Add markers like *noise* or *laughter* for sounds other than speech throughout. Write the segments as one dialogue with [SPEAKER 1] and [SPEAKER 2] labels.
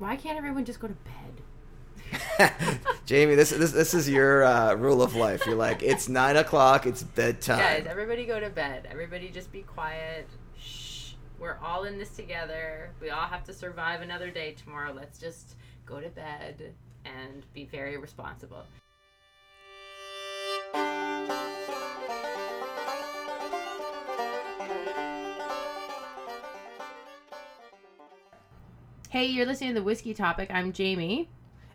[SPEAKER 1] why can't everyone just go to bed? *laughs*
[SPEAKER 2] Jamie, this this this is your uh, rule of life. You're like, it's nine o'clock, it's bedtime.
[SPEAKER 1] Guys, everybody go to bed. Everybody just be quiet. Shh. We're all in this together. We all have to survive another day tomorrow. Let's just go to bed and be very responsible. Hey, you're listening to the Whisky Topic. I'm Jamie,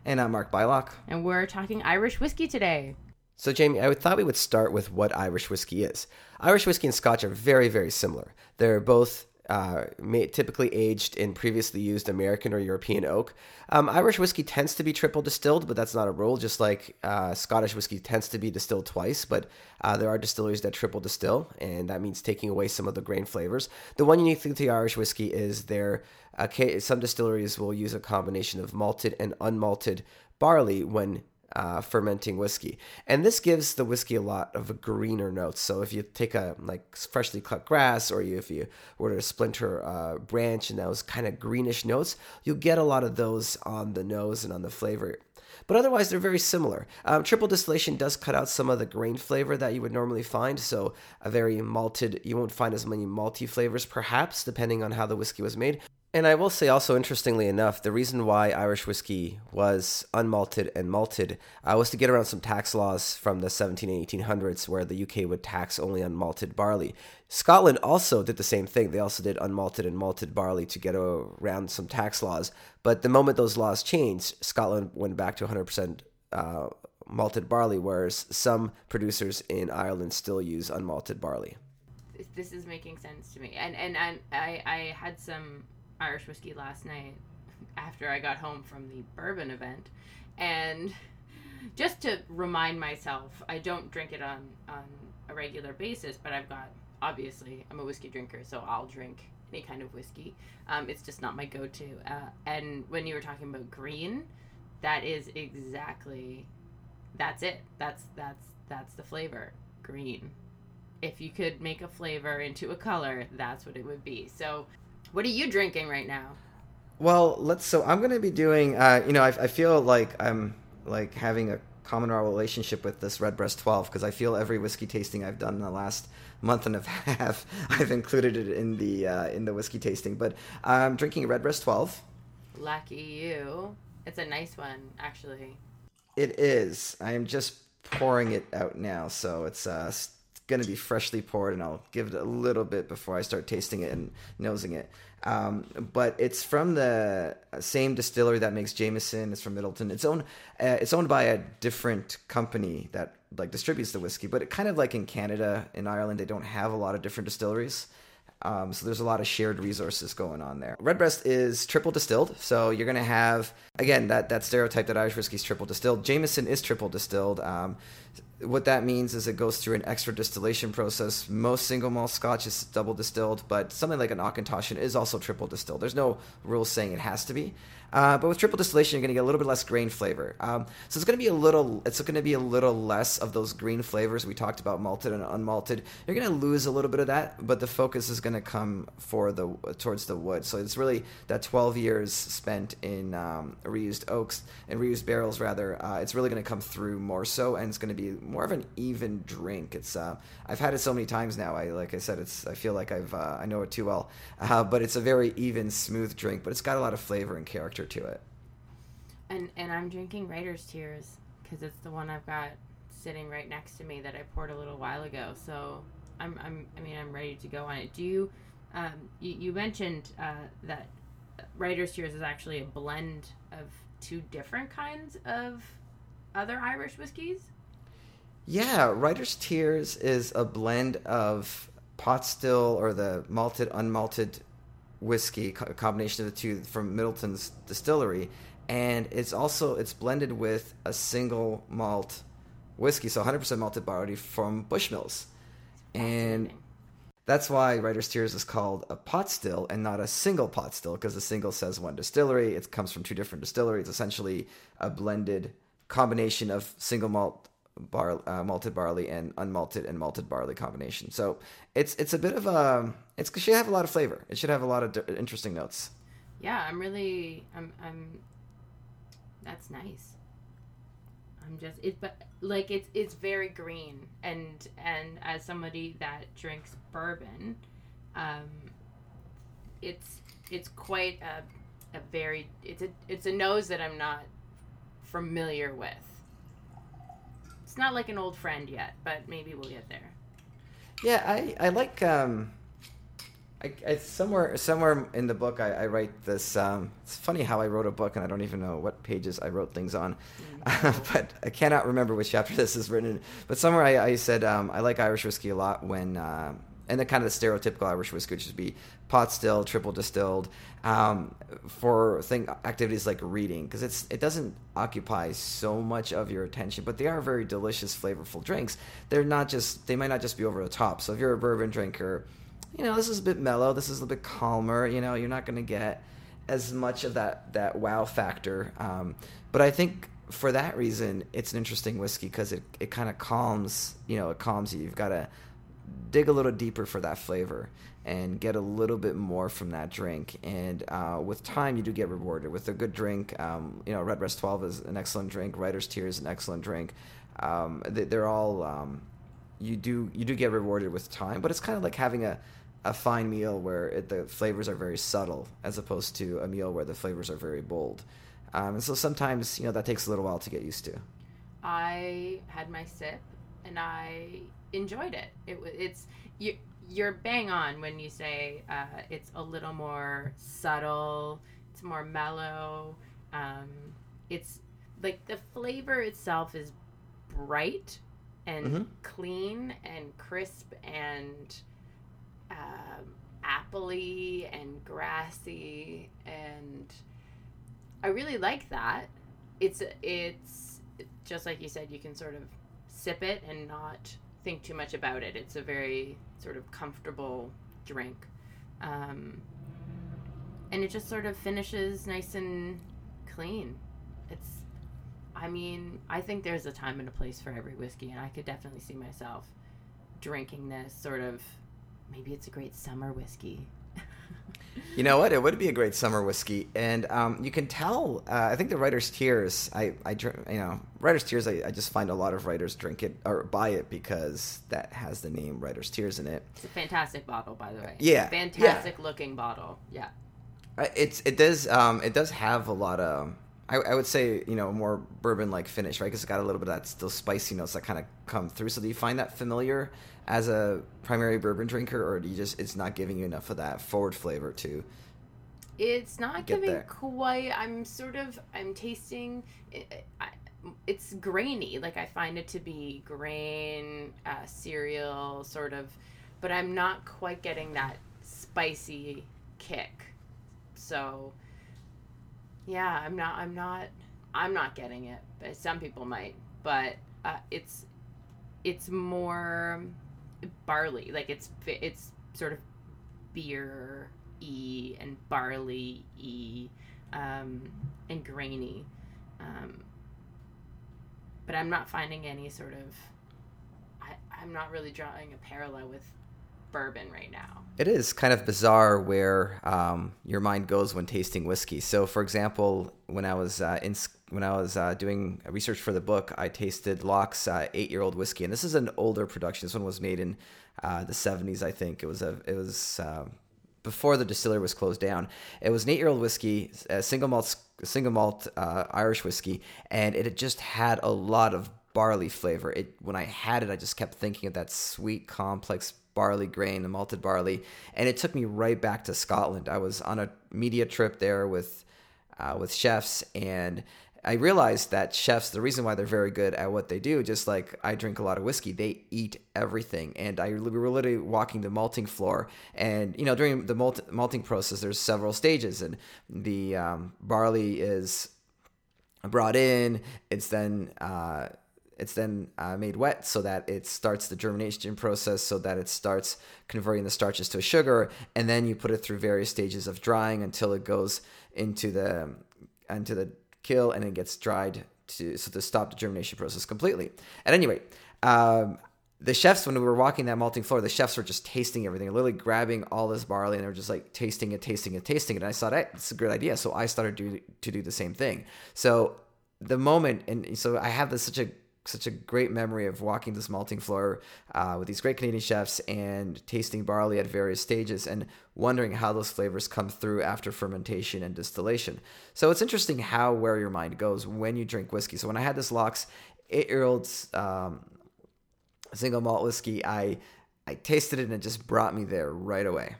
[SPEAKER 2] And I'm Mark Bylok.
[SPEAKER 1] and we're talking Irish whiskey today.
[SPEAKER 2] So, Jamie, I thought we would start with what Irish whiskey is. Irish whiskey and Scotch are very, very similar. They're both uh, typically aged in previously used American or European oak. Um, Irish whiskey tends to be triple distilled, but that's not a rule. Just like uh, Scottish whiskey tends to be distilled twice, but uh, there are distilleries that triple distill, and that means taking away some of the grain flavors. The one unique thing to the Irish whiskey is there. Okay, some distilleries will use a combination of malted and unmalted barley when uh, fermenting whiskey, and this gives the whiskey a lot of a greener notes. So if you take a like freshly cut grass, or you, if you were to splinter a branch and those kind of greenish notes, you'll get a lot of those on the nose and on the flavor. But otherwise, they're very similar. Um, triple distillation does cut out some of the grain flavor that you would normally find. So a very malted, you won't find as many malty flavors, perhaps, depending on how the whiskey was made. And I will say also, interestingly enough, the reason why Irish whiskey was unmalted and malted uh, was to get around some tax laws from the 17 and 1800s where the UK would tax only unmalted barley. Scotland also did the same thing. They also did unmalted and malted barley to get around some tax laws. But the moment those laws changed, Scotland went back to 100% uh, malted barley, whereas some producers in Ireland still use unmalted barley.
[SPEAKER 1] This- is making sense to me. And and, and I, I had some Irish whiskey last night after I got home from the bourbon event. And just to remind myself, I don't drink it on, on a regular basis, but I've got, obviously, I'm a whiskey drinker, so I'll drink any kind of whiskey. Um, it's just not my go to. Uh, and when you were talking about green, that is exactly, that's it. That's, that's, that's the flavor. Green if you could make a flavor into a color, that's what it would be. So, what are you drinking right now?
[SPEAKER 2] Well, let's. So I'm going to be doing. Uh, you know, I, I feel like I'm like having a common relationship with this Redbreast 12 because I feel every whiskey tasting I've done in the last month and a *laughs* half, I've included it in the uh, in the whiskey tasting. But I'm drinking a Redbreast 12.
[SPEAKER 1] Lucky you. It's a nice one, actually.
[SPEAKER 2] It is. I am just pouring it out now, so it's uh, going to be freshly poured, and I'll give it a little bit before I start tasting it and nosing it. Um, but it's from the same distillery that makes Jameson. It's from Midleton. It's owned. Uh, it's owned by a different company that like distributes the whiskey. But it kind of like in Canada, in Ireland, they don't have a lot of different distilleries. Um, so there's a lot of shared resources going on there. Redbreast is triple distilled, so you're to have again that that stereotype that Irish whiskey is triple distilled. Jameson is triple distilled. Um, what that means is it goes through an extra distillation process. Most single malt Scotch is double distilled, but something like an Auchentoshan is also triple distilled. There's no rule saying it has to be. Uh, but with triple distillation, you're going to get a little bit less grain flavor. Um, so it's going to be a little. It's going to be a little less of those green flavors we talked about, malted and unmalted. You're going to lose a little bit of that, but the focus is going to come for the towards the wood. So it's really that 12 years spent in um, reused oaks and reused barrels, rather. Uh, it's really going to come through more so, and it's going to be more of an even drink. It's. Uh, I've had it so many times now. I like I said, it's. I feel like I've. Uh, I know it too well, uh, but it's a very even, smooth drink. But it's got a lot of flavor and character to it.
[SPEAKER 1] And and I'm drinking Writer's Tears because it's the one I've got sitting right next to me that I poured a little while ago. So I'm I'm I mean I'm ready to go on it. Do you um you, you mentioned uh, that Writer's Tears is actually a blend of two different kinds of other Irish whiskeys?
[SPEAKER 2] Yeah, Writer's Tears is a blend of pot still or the malted, unmalted whiskey, a combination of the two from Midleton's distillery, and it's also it's blended with a single malt whiskey, so 100% malted barley from Bushmills, and that's why Writer's Tears is called a pot still and not a single pot still because the single says one distillery. It comes from two different distilleries. It's essentially a blended combination of single malt bar, uh, malted barley and unmalted and malted barley combination. So it's it's a bit of a it's it should have a lot of flavor. It should have a lot of interesting notes.
[SPEAKER 1] yeah, I'm really I'm I'm that's nice. I'm just it but like it's it's very green and and as somebody that drinks bourbon, um it's it's quite a a very it's a it's a nose that I'm not familiar with. It's not like an old friend yet, but maybe we'll get there.
[SPEAKER 2] Yeah, I I like um, I, I somewhere somewhere in the book I, I write this. Um, it's funny how I wrote a book and I don't even know what pages I wrote things on, mm-hmm. *laughs* but I cannot remember which chapter this is written. in. But somewhere I, I said um, I like Irish whiskey a lot when. Uh, and the kind of the stereotypical Irish whiskey, which would be pot still, triple distilled, um, for thing activities like reading, because it's it doesn't occupy so much of your attention, but they are very delicious, flavorful drinks. They're not just they might not just be over the top. So if you're a bourbon drinker, you know this is a bit mellow, this is a bit calmer. You know you're not going to get as much of that that wow factor. Um, but I think for that reason, it's an interesting whiskey because it, it kind of calms you know it calms you. You've got to dig a little deeper for that flavor and get a little bit more from that drink. And uh, with time, you do get rewarded with a good drink. Um, you know, Red Redbreast 12 is an excellent drink. Writer's Tear is an excellent drink. Um, they, are all um, you do you do get rewarded with time, but it's kind of like having a a fine meal where it, the flavors are very subtle, as opposed to a meal where the flavors are very bold. Um, and so sometimes you know that takes a little while to get used to.
[SPEAKER 1] I had my sip, and I enjoyed it. It it's you you're bang on when you say uh, it's a little more subtle. It's more mellow. Um, it's like the flavor itself is bright and mm-hmm. clean and crisp and um, appley and grassy and I really like that. It's it's just like you said. You can sort of sip it and not think too much about it. It's a very sort of comfortable drink. Um, and it just sort of finishes nice and clean. It's, I mean, I think there's a time and a place for every whiskey, and I could definitely see myself drinking this sort of. Maybe it's a great summer whiskey
[SPEAKER 2] you know what? It would be a great summer whiskey, and um, you can tell. Uh, I think the Writer's Tears. I, I. You know, Writer's Tears. I, I, just find a lot of writers drink it or buy it because that has the name Writer's Tears in it.
[SPEAKER 1] It's a fantastic bottle, by the way.
[SPEAKER 2] Yeah,
[SPEAKER 1] fantastic yeah. looking bottle. Yeah.
[SPEAKER 2] It's it does um it does have a lot of I, I would say you know more bourbon like finish right because it's got a little bit of that still spicy notes that kind of come through. So do you find that familiar as a primary bourbon drinker, or do you just it's not giving you enough of that forward flavor to?
[SPEAKER 1] It's not giving there? quite. I'm sort of I'm tasting. It, I, it's grainy. Like I find it to be grain uh, cereal sort of, but I'm not quite getting that spicy kick. So yeah, I'm not. I'm not. I'm not getting it. But some people might. But uh, it's it's more barley. Like it's it's sort of beer e and barley e um, and grainy. Um, but I'm not finding any sort of. I, I'm not really drawing a parallel with bourbon right now.
[SPEAKER 2] It is kind of bizarre where um, your mind goes when tasting whiskey. So, for example, when I was uh, in when I was uh, doing research for the book, I tasted Locke's uh, eight-year-old whiskey, and this is an older production. This one was made in uh, the '70s, I think. It was a it was uh, before the distillery was closed down. It was an eight-year-old whiskey, a single malt single malt uh, Irish whiskey, and it just had a lot of barley flavor. It when I had it, I just kept thinking of that sweet, complex barley grain, the malted barley, and it took me right back to Scotland. I was on a media trip there with uh, with chefs, and I realized that chefs, the reason why they're very good at what they do, just like I drink a lot of whiskey, they eat everything. And I we were literally walking the malting floor, and you know during the malt, malting process, there's several stages, and the um, barley is brought in. It's then uh, it's then uh, made wet so that it starts the germination process so that it starts converting the starches to a sugar and then you put it through various stages of drying until it goes into the into the kiln and it gets dried to so to stop the germination process completely at any rate um, the chefs when we were walking that malting floor, the chefs were just tasting everything, literally grabbing all this barley and they were just like tasting it, tasting it, tasting it. And I thought, hey, it's a great idea. So I started do, to do the same thing. So the moment, and so I have this such a such a great memory of walking this malting floor uh, with these great Canadian chefs and tasting barley at various stages and wondering how those flavors come through after fermentation and distillation. So it's interesting how where your mind goes when you drink whiskey. So when I had this Locke's eight year old um, single malt whiskey, I I tasted it and it just brought me there right away.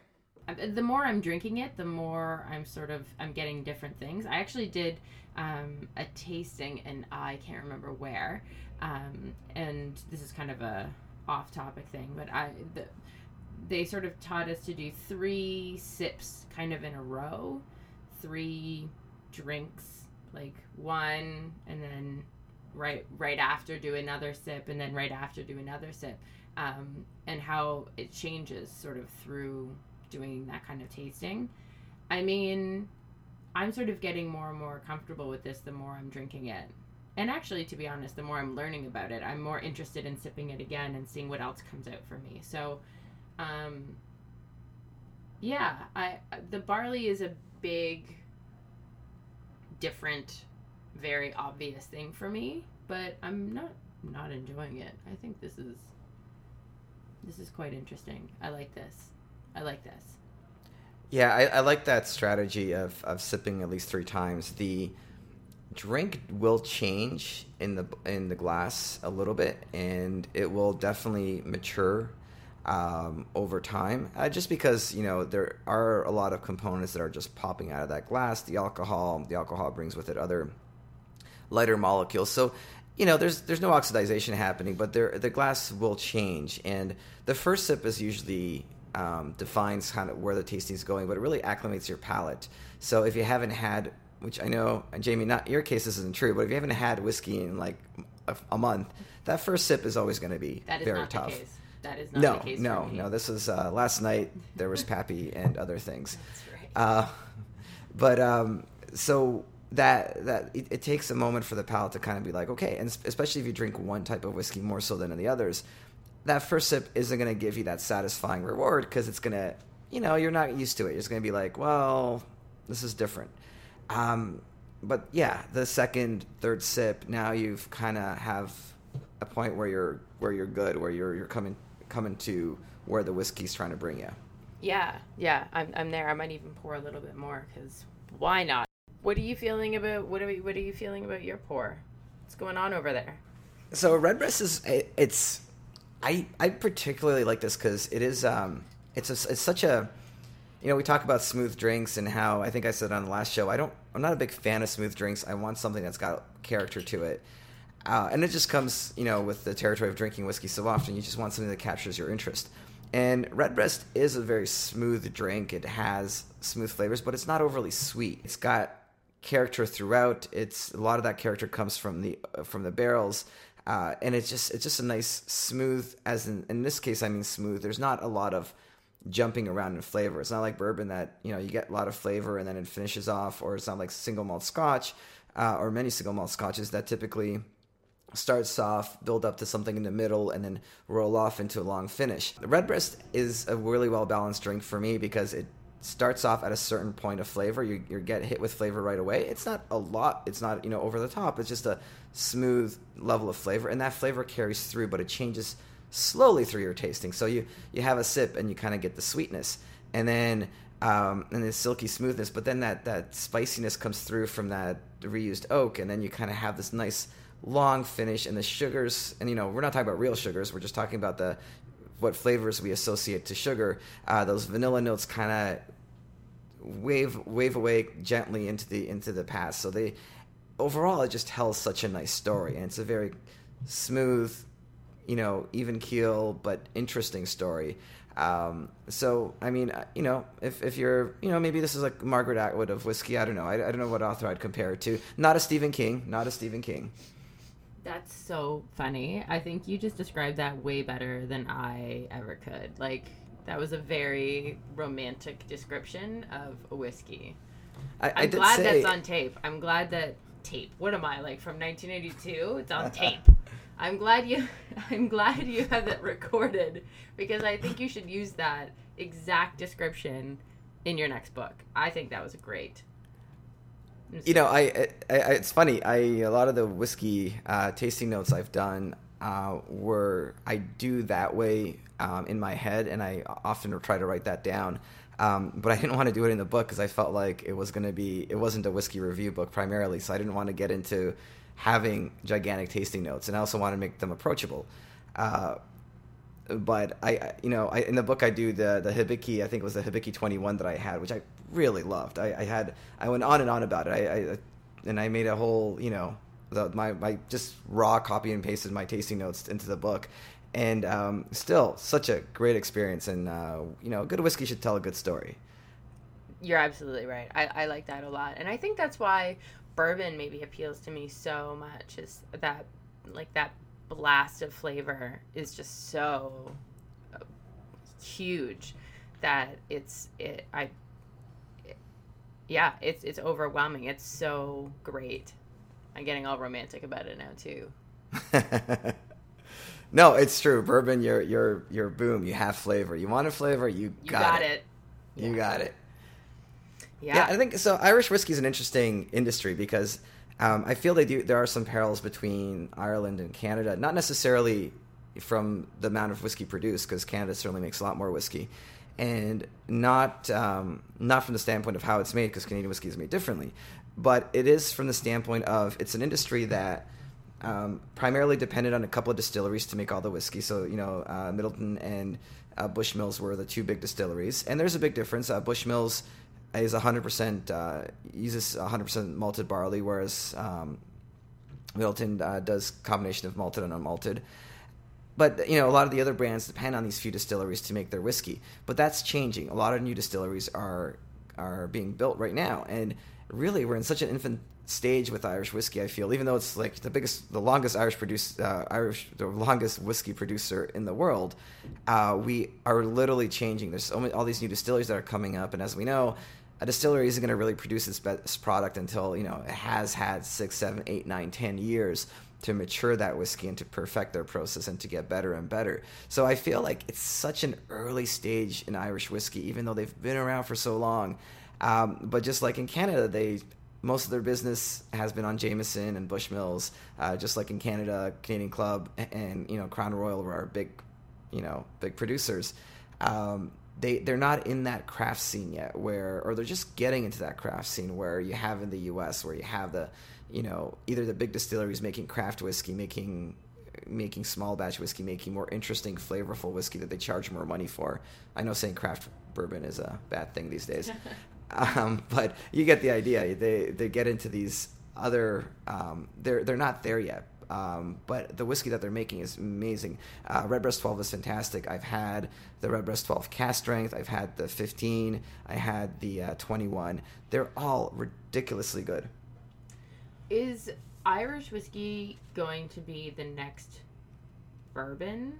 [SPEAKER 1] The more I'm drinking it, the more I'm sort of I'm getting different things. I actually did um, a tasting, and I can't remember where. Um, and this is kind of a off-topic thing, but I the, they sort of taught us to do three sips kind of in a row, three drinks, like one, and then right right after do another sip and then right after do another sip. Um, and how it changes sort of through doing that kind of tasting. I mean i'm sort of getting more and more comfortable with this the more i'm drinking it and actually to be honest the more i'm learning about it i'm more interested in sipping it again and seeing what else comes out for me so um, yeah i the barley is a big different very obvious thing for me, but I'm not not enjoying it. I think this is this is quite interesting. I like this. I like this.
[SPEAKER 2] Yeah, I, I like that strategy of, of sipping at least three times. The drink will change in the in the glass a little bit, and it will definitely mature um, over time. Uh, just because you know there are a lot of components that are just popping out of that glass. The alcohol, the alcohol brings with it other lighter molecules. So, you know, there's there's no oxidation happening, but there the glass will change, and the first sip is usually um, defines kind of where the tasting is going, but it really acclimates your palate. So if you haven't had, which I know, Jamie, not your case, this isn't true, but if you haven't had whiskey in like a, a month, that first sip is always going to be very tough.
[SPEAKER 1] That is not
[SPEAKER 2] no,
[SPEAKER 1] the case.
[SPEAKER 2] No, no, This is uh, last night. There was Pappy *laughs* and other things.
[SPEAKER 1] That's right.
[SPEAKER 2] Uh, but um, so that that it, it, takes a moment for the palate to kind of be like okay and especially if you drink one type of whiskey more so than the others that first sip isn't going to give you that satisfying reward because it's going to you know you're not used to it it's going to be like well this is different um, but yeah the second third sip now you've kind of have a point where you're where you're good where you're you're coming coming to where the whiskey's trying to bring you
[SPEAKER 1] yeah yeah i'm, I'm there i might even pour a little bit more because why not what are you feeling about what are we, what are you feeling about your pour? What's going on over there?
[SPEAKER 2] So Redbreast is it's I I particularly like this because it is um it's a, it's such a you know we talk about smooth drinks and how I think I said on the last show I don't I'm not a big fan of smooth drinks I want something that's got character to it uh, and it just comes you know with the territory of drinking whiskey so often you just want something that captures your interest and Redbreast is a very smooth drink it has smooth flavors but it's not overly sweet it's got character throughout. It's a lot of that character comes from the uh, from the barrels, uh, and it's just it's just a nice smooth. As in in this case, I mean smooth. There's not a lot of jumping around in flavor. It's not like bourbon that you know you get a lot of flavor and then it finishes off, or it's not like single malt Scotch uh, or many single malt Scotches that typically starts off, build up to something in the middle, and then roll off into a long finish. The Redbreast is a really well balanced drink for me because it starts off at a certain point of flavor. You, you get hit with flavor right away. It's not a lot. It's not you know over the top. It's just a smooth level of flavor, and that flavor carries through, but it changes slowly through your tasting. So you you have a sip and you kind of get the sweetness, and then um, and the silky smoothness, but then that that spiciness comes through from that reused oak, and then you kind of have this nice long finish, and the sugars. And you know we're not talking about real sugars. We're just talking about the what flavors we associate to sugar. Uh, those vanilla notes kind of wave wave away gently into the into the past. So they overall it just tells such a nice story, and it's a very smooth, you know, even keel but interesting story. Um, so I mean, uh, you know, if if you're, you know, maybe this is like Margaret Atwood of whiskey. I don't know. I, I don't know what author I'd compare it to. Not a Stephen King. Not a Stephen King.
[SPEAKER 1] That's so funny. I think you just described that way better than I ever could. Like that was a very romantic description of a whiskey.
[SPEAKER 2] I, am
[SPEAKER 1] glad
[SPEAKER 2] say...
[SPEAKER 1] that's on tape. I'm glad that tape. What am I like from 1982? It's on *laughs* tape. I'm glad you *laughs* I'm glad you *laughs* have that recorded because I think you should use that exact description in your next book. I think that was great.
[SPEAKER 2] You know, I, I, I it's funny. I a lot of the whiskey uh, tasting notes I've done uh, were I do that way um, in my head, and I often try to write that down. Um, but I didn't want to do it in the book because I felt like it was going to be it wasn't a whiskey review book primarily, so I didn't want to get into having gigantic tasting notes, and I also want to make them approachable. Uh, but I, you know, I, in the book I do the the Hibiki. I think it was the Hibiki 21 that I had, which I really loved. I, I had I went on and on about it. I, I and I made a whole, you know, the, my my just raw copy and pasted my tasting notes into the book, and um, still such a great experience. And uh, you know, good whiskey should tell a good story.
[SPEAKER 1] You're absolutely right. I, I like that a lot, and I think that's why bourbon maybe appeals to me so much. Is that like that blast of flavor is just so uh, huge that it's it I it, yeah it's it's overwhelming. It's so great. I'm getting all romantic about it now too. *laughs*
[SPEAKER 2] No it's true. Bourbon you're you're you're boom. You have flavor. You want a flavor you,
[SPEAKER 1] you
[SPEAKER 2] got,
[SPEAKER 1] got
[SPEAKER 2] it.
[SPEAKER 1] it,
[SPEAKER 2] you
[SPEAKER 1] Yeah.
[SPEAKER 2] got it
[SPEAKER 1] yeah,
[SPEAKER 2] yeah I think so Irish whiskey is an interesting industry because um, I feel they do. There are some parallels between Ireland and Canada, not necessarily from the amount of whiskey produced, because Canada certainly makes a lot more whiskey, and not um, not from the standpoint of how it's made, because Canadian whiskey is made differently, but it is from the standpoint of it's an industry that um, primarily depended on a couple of distilleries to make all the whiskey. So you know, uh, Midleton and uh, Bushmills were the two big distilleries, and there's a big difference. Uh, Bushmills is 100% uh, uses 100% malted barley, whereas um, Midleton uh, does combination of malted and unmalted. But you know, a lot of the other brands depend on these few distilleries to make their whiskey. But that's changing. A lot of new distilleries are are being built right now, and really, we're in such an infant stage with Irish whiskey. I feel, even though it's like the biggest, the longest Irish produce, uh, Irish, the longest whiskey producer in the world, uh, we are literally changing. There's so many, all these new distilleries that are coming up, and as we know, a distillery isn't going to really produce its best product until you know it has had six, seven, eight, nine, ten years to mature that whiskey and to perfect their process and to get better and better. So I feel like it's such an early stage in Irish whiskey, even though they've been around for so long. Um, but just like in Canada, they most of their business has been on Jameson and Bushmills. Uh, just like in Canada, Canadian Club and you know Crown Royal were our big, you know, big producers. Um, they they're not in that craft scene yet, where or they're just getting into that craft scene where you have in the U.S. where you have the, you know, either the big distilleries making craft whiskey, making making small batch whiskey, making more interesting, flavorful whiskey that they charge more money for. I know saying craft bourbon is a bad thing these days, *laughs* um, but you get the idea. They they get into these other. Um, they're they're not there yet. Um, but the whiskey that they're making is amazing. Uh, Redbreast 12 is fantastic. I've had the Redbreast 12 cask strength. I've had the 15. I had the uh, 21. They're all ridiculously good.
[SPEAKER 1] is Irish whiskey going to be the next bourbon?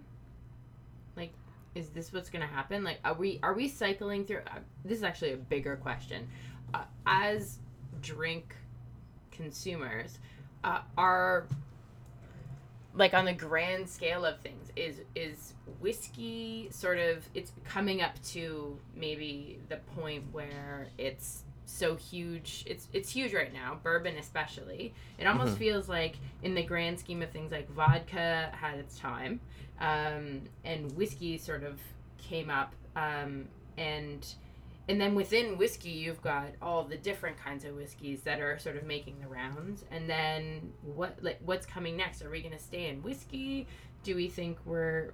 [SPEAKER 1] Like, is this what's going to happen? Like, are we are we cycling through? Uh, this is actually a bigger question. Uh, as drink consumers, uh, are like on the grand scale of things is is whiskey sort of it's coming up to maybe the point where it's so huge it's it's huge right now bourbon especially it almost
[SPEAKER 2] Mhm.
[SPEAKER 1] feels like in the grand scheme of things like vodka had its time um, and whiskey sort of came up um, and and then within whiskey you've got all the different kinds of whiskeys that are sort of making the rounds. And then what like what's coming next? Are we going to stay in whiskey? Do we think we're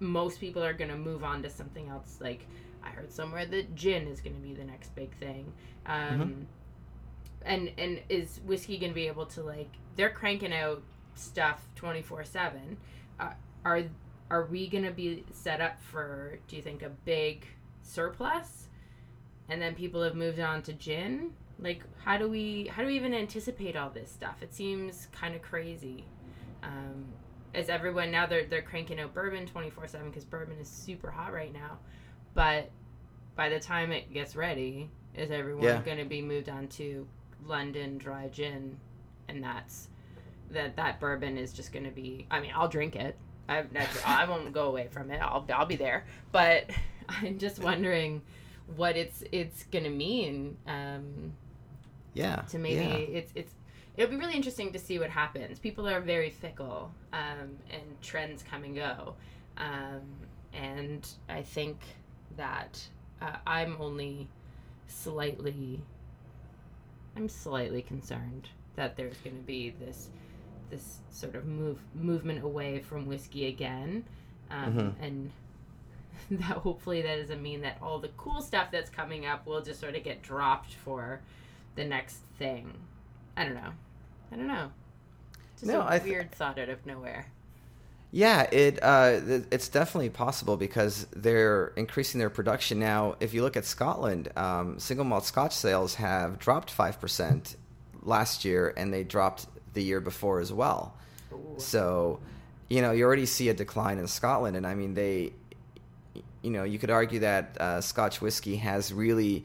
[SPEAKER 1] most people are going to move on to something else? Like i heard somewhere that gin is going to be the next big thing. Um, and and is whiskey going to be able to like they're cranking out stuff 24 7 uh, are are we going to be set up for do you think a big surplus and then people have moved on to gin like how do we how do we even anticipate all this stuff it seems kind of crazy um, as everyone now they're they're cranking out bourbon 24/7 because bourbon is super hot right now but by the time it gets ready is everyone
[SPEAKER 2] Yeah.
[SPEAKER 1] going to be moved on to london dry gin and that's that that bourbon is just going to be. I mean, I'll drink it. I I won't go away from it. I'll I'll be there. But *laughs* I'm just wondering what it's it's going to mean. Um,
[SPEAKER 2] yeah.
[SPEAKER 1] To maybe
[SPEAKER 2] yeah.
[SPEAKER 1] it's it's it'll be really interesting to see what happens. People are very fickle, um, and trends come and go. Um, and I think that uh, I'm only slightly, I'm slightly concerned that there's going to be this this sort of move movement away from whiskey again, um,
[SPEAKER 2] Mhm.
[SPEAKER 1] and *laughs* that hopefully that doesn't mean that all the cool stuff that's coming up will just sort of get dropped for the next thing. I don't know. I don't know. Just
[SPEAKER 2] No,
[SPEAKER 1] a
[SPEAKER 2] I th-
[SPEAKER 1] weird thought out of nowhere.
[SPEAKER 2] Yeah, it uh, th- it's definitely possible because they're increasing their production now. If you look at Scotland, um, single malt Scotch sales have dropped five percent last year, and they dropped the year before as well.
[SPEAKER 1] Ooh.
[SPEAKER 2] So, you know, you already see a decline in Scotland, and I mean, they, you know, you could argue that uh, Scotch whiskey has really,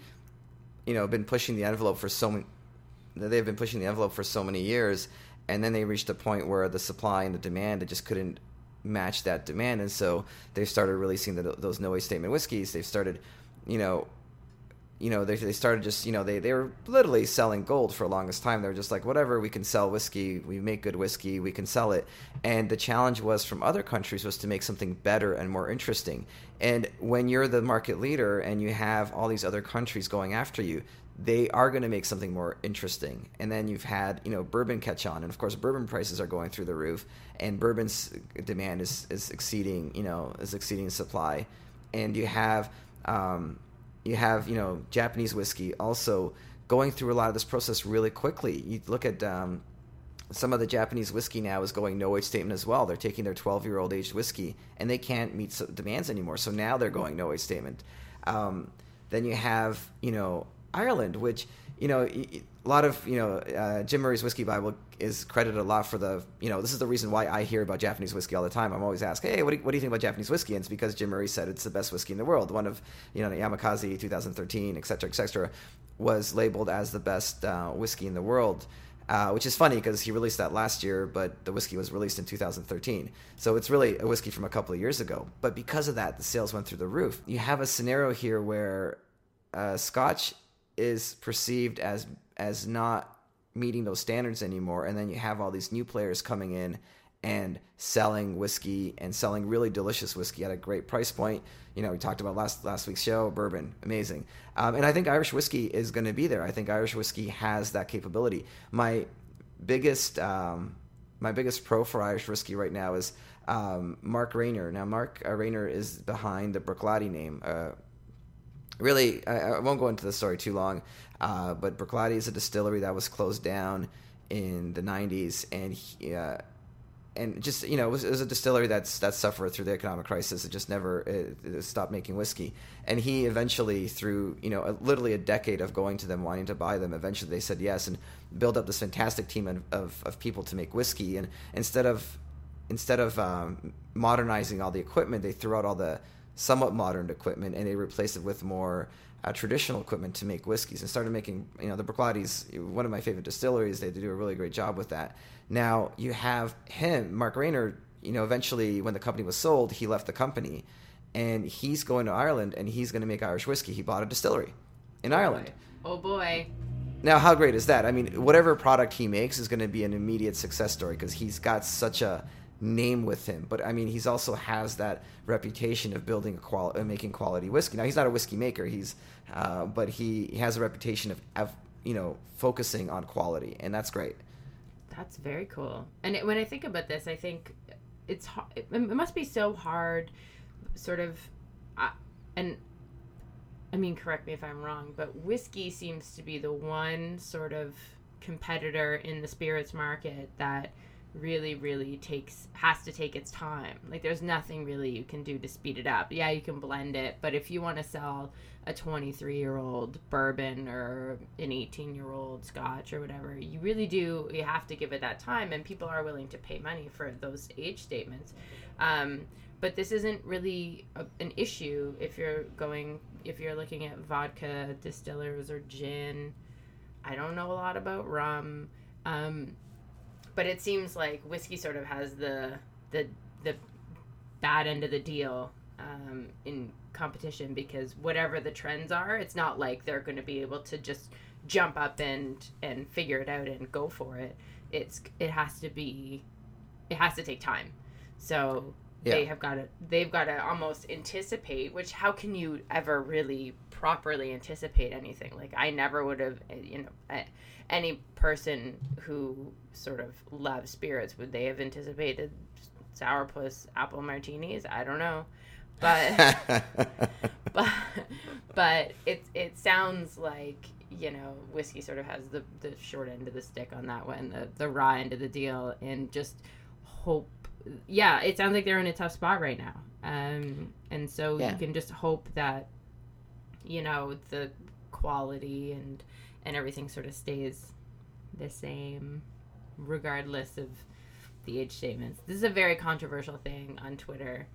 [SPEAKER 2] you know, been pushing the envelope for so many. They've been pushing the envelope for so many years, and then they reached a point where the supply and the demand they just couldn't match that demand, and so they started releasing the, those no statement whiskeys. They've started, you know, you know, they, they started just, you know, they, they were literally selling gold for the longest time. They were just like, whatever, we can sell whiskey, we make good whiskey, we can sell it. And the challenge was from other countries was to make something better and more interesting. And when you're the market leader and you have all these other countries going after you, they are going to make something more interesting. And then you've had, you know, bourbon catch on. And of course, bourbon prices are going through the roof and bourbon's demand is, is exceeding, you know, is exceeding supply. And you have, um, you have you know Japanese whiskey also going through a lot of this process really quickly. You look at um, some of the Japanese whiskey now is going no age statement as well. They're taking their 12 year old aged whiskey and they can't meet demands anymore. So now they're going no age statement. Um, then you have you know Ireland, which you know a lot of you know uh, Jim Murray's Whiskey Bible is credited a lot for the you know this is the reason why I hear about Japanese whiskey all the time. I'm always asked, hey, what do, you, what do you think about Japanese whiskey? And it's because Jim Murray said it's the best whiskey in the world. One of you know Yamakaze 2013, et cetera, et cetera, was labeled as the best uh, whiskey in the world. Uh, which is funny because he released that last year, but the whiskey was released in 2013. So it's really a whiskey from a couple of years ago. But because of that, the sales went through the roof. You have a scenario here where uh, Scotch is perceived as as not meeting those standards anymore, and then you have all these new players coming in and selling whiskey and selling really delicious whiskey at a great price point. You know, we talked about last last week's show, bourbon, amazing, um, and I think Irish whiskey is going to be there. I think Irish whiskey has that capability. My biggest um, my biggest pro for Irish whiskey right now is um, Mark Reynier. Now, Mark uh, Reynier is behind the Bruichladdich name. Uh, really, I, I won't go into the story too long, uh, but Bruichladdich is a distillery that was closed down in the 90s, and he, uh, and just you know, it was, it was a distillery that's that suffered through the economic crisis. It just never it, it stopped making whiskey, and he eventually, through you know, a, literally a decade of going to them, wanting to buy them, eventually they said yes, and built up this fantastic team of, of, of people to make whiskey. And instead of instead of um, modernizing all the equipment, they threw out all the somewhat modern equipment and they replaced it with more uh, traditional equipment to make whiskeys and started making you know the Bruichladdich one of my favorite distilleries. They do a really great job with that. Now you have him Mark Reynier you know eventually when the company was sold he left the company and he's going to Ireland and he's going to make Irish whiskey. He bought a distillery in Ireland.
[SPEAKER 1] Oh boy.
[SPEAKER 2] now, how great is that? I mean, whatever product he makes is going to be an immediate success story because he's got such a name with him. But I mean, he's also has that reputation of building a quality, uh, making quality whiskey. Now, he's not a whiskey maker. He's, uh, but he, he has a reputation of, of, you know, focusing on quality, and that's great.
[SPEAKER 1] That's very cool. And it, when I think about this, I think it's it, it must be so hard, sort of, uh, and I mean, correct me if I'm wrong, but whiskey seems to be the one sort of competitor in the spirits market that really really takes has to take its time. Like there's nothing really you can do to speed it up. Yeah you can blend it but if you want to sell a 23 year old bourbon or an 18 year old scotch or whatever you really do you have to give it that time and people are willing to pay money for those age statements. Um, but this isn't really a, an issue if you're going if you're looking at vodka distillers or gin. I don't know a lot about rum. Um, but it seems like whiskey sort of has the the the bad end of the deal um, in competition because whatever the trends are, it's not like they're going to be able to just jump up and and figure it out and go for it. It's it has to be it has to take time. So
[SPEAKER 2] Yeah.
[SPEAKER 1] they have got to they've got to almost anticipate which how can you ever really properly anticipate anything. Like i never would have uh, you know any person who sort of loves spirits would they have anticipated sourpuss apple martinis? I don't know. But *laughs* but but it it sounds like you know whiskey sort of has the the short end of the stick on that one the the raw end of the deal and just hope yeah it sounds like they're in a tough spot right now. Um and so
[SPEAKER 2] Yeah.
[SPEAKER 1] you can just hope that you know the quality and and everything sort of stays the same regardless of the age statements this is a very controversial thing on twitter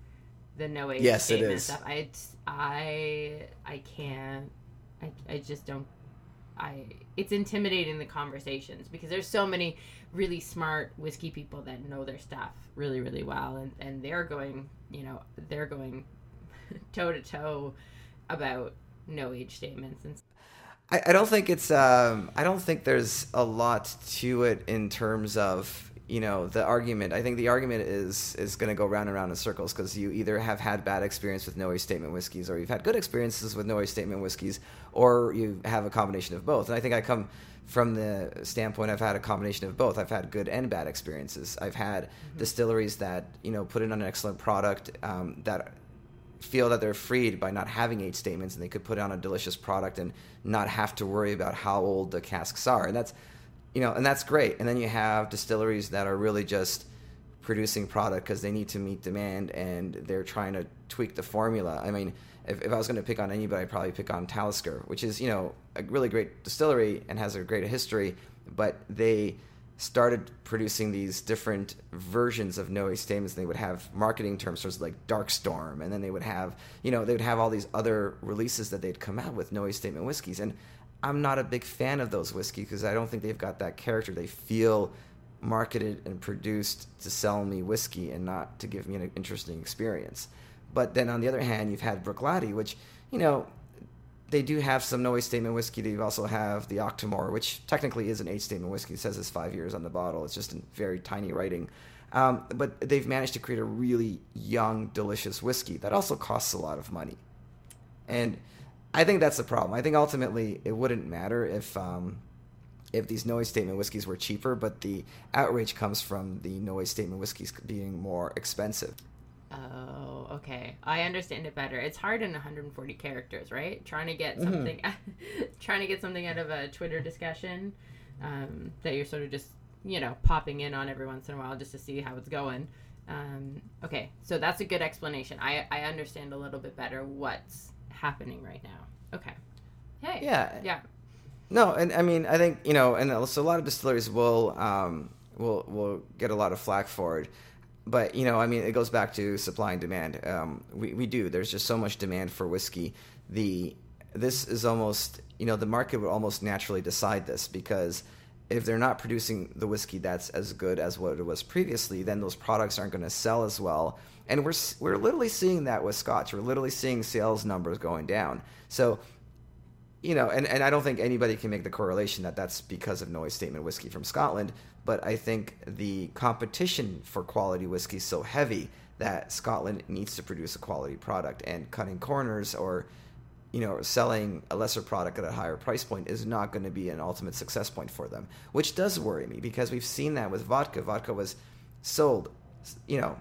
[SPEAKER 1] the no age
[SPEAKER 2] Yes, it
[SPEAKER 1] statement
[SPEAKER 2] is.
[SPEAKER 1] stuff i i i can't i, I just don't I it's intimidating the conversations because there's so many really smart whiskey people that know their stuff really really well and and they're going you know they're going *laughs* toe to toe about no age statements and
[SPEAKER 2] I, I don't think it's um, I don't think there's a lot to it in terms of you know the argument. I think the argument is is going to go round and round in circles because you either have had bad experience with no age statement whiskeys or you've had good experiences with no age statement whiskeys or you have a combination of both. And I think I come from the standpoint I've had a combination of both. I've had good and bad experiences. I've had distilleries that you know put in an excellent product um, that feel that they're freed by not having age statements and they could put on a delicious product and not have to worry about how old the casks are. And that's you know and that's great. And then you have distilleries that are really just producing product because they need to meet demand and they're trying to tweak the formula. I mean if, if i was going to pick on anybody i'd probably pick on talisker which is you know a really great distillery and has a great history but they started producing these different versions of no age statements. They would have marketing terms such as like Dark Storm, and then they would have, you know, they would have all these other releases that they'd come out with no age statement whiskeys. And I'm not a big fan of those whiskeys because I don't think they've got that character. They feel marketed and produced to sell me whiskey and not to give me an interesting experience. But then on the other hand, you've had Bruichladdich, which, you know, they do have some no statement whiskey. They also have the Octomore, which technically is an age statement whiskey. It says it's five years on the bottle. It's just in very tiny writing. Um, but they've managed to create a really young, delicious whiskey that also costs a lot of money. And I think that's the problem. I think ultimately it wouldn't matter if um, if these no statement whiskeys were cheaper, but the outrage comes from the no statement whiskeys being more expensive.
[SPEAKER 1] Oh okay. I understand it better. It's hard in 140 characters right? Trying to get
[SPEAKER 2] Mhm.
[SPEAKER 1] something *laughs* trying to get something out of a twitter discussion um, that you're sort of just you know popping in on every once in a while just to see how it's going. Um, okay. So that's a good explanation. I i understand a little bit better what's happening right now. Okay. Hey.
[SPEAKER 2] Yeah,
[SPEAKER 1] yeah.
[SPEAKER 2] No, and I mean, I think you know, and so a lot of distilleries will um, will will get a lot of flack for it, but you know, I mean, it goes back to supply and demand. Um, we we do. There's just so much demand for whiskey. The this is almost you know the market would almost naturally decide this because if they're not producing the whiskey that's as good as what it was previously, then those products aren't going to sell as well. And we're we're literally seeing that with Scotch. We're literally seeing sales numbers going down. So you know, and, and I don't think anybody can make the correlation that that's because of noise statement whiskey from Scotland, but I think the competition for quality whiskey is so heavy that Scotland needs to produce a quality product, and cutting corners or you know selling a lesser product at a higher price point is not going to be an ultimate success point for them, which does worry me because we've seen that with vodka. Vodka was sold, you know,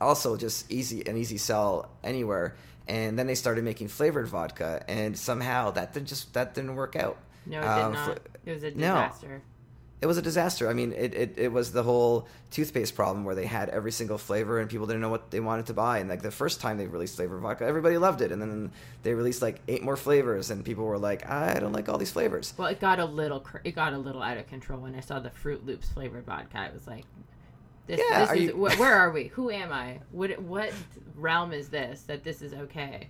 [SPEAKER 2] also just easy an easy sell anywhere and then they started making flavored vodka and somehow that didn't just that didn't work out
[SPEAKER 1] no it did
[SPEAKER 2] Um,
[SPEAKER 1] not it was a
[SPEAKER 2] no. It was a disaster i mean it, it, it was the whole toothpaste problem where they had every single flavor and people didn't know what they wanted to buy and like the first time they released flavored vodka everybody loved it and then they released like eight more flavors and people were like i don't like all these flavors
[SPEAKER 1] Well, it got a little cr- it got a little out of control when I saw the Froot Loops flavored vodka. I was like, "This,
[SPEAKER 2] Yeah,
[SPEAKER 1] this
[SPEAKER 2] are
[SPEAKER 1] is
[SPEAKER 2] you-
[SPEAKER 1] wh- where *laughs* are we? Who am I? What what realm is this that this is okay?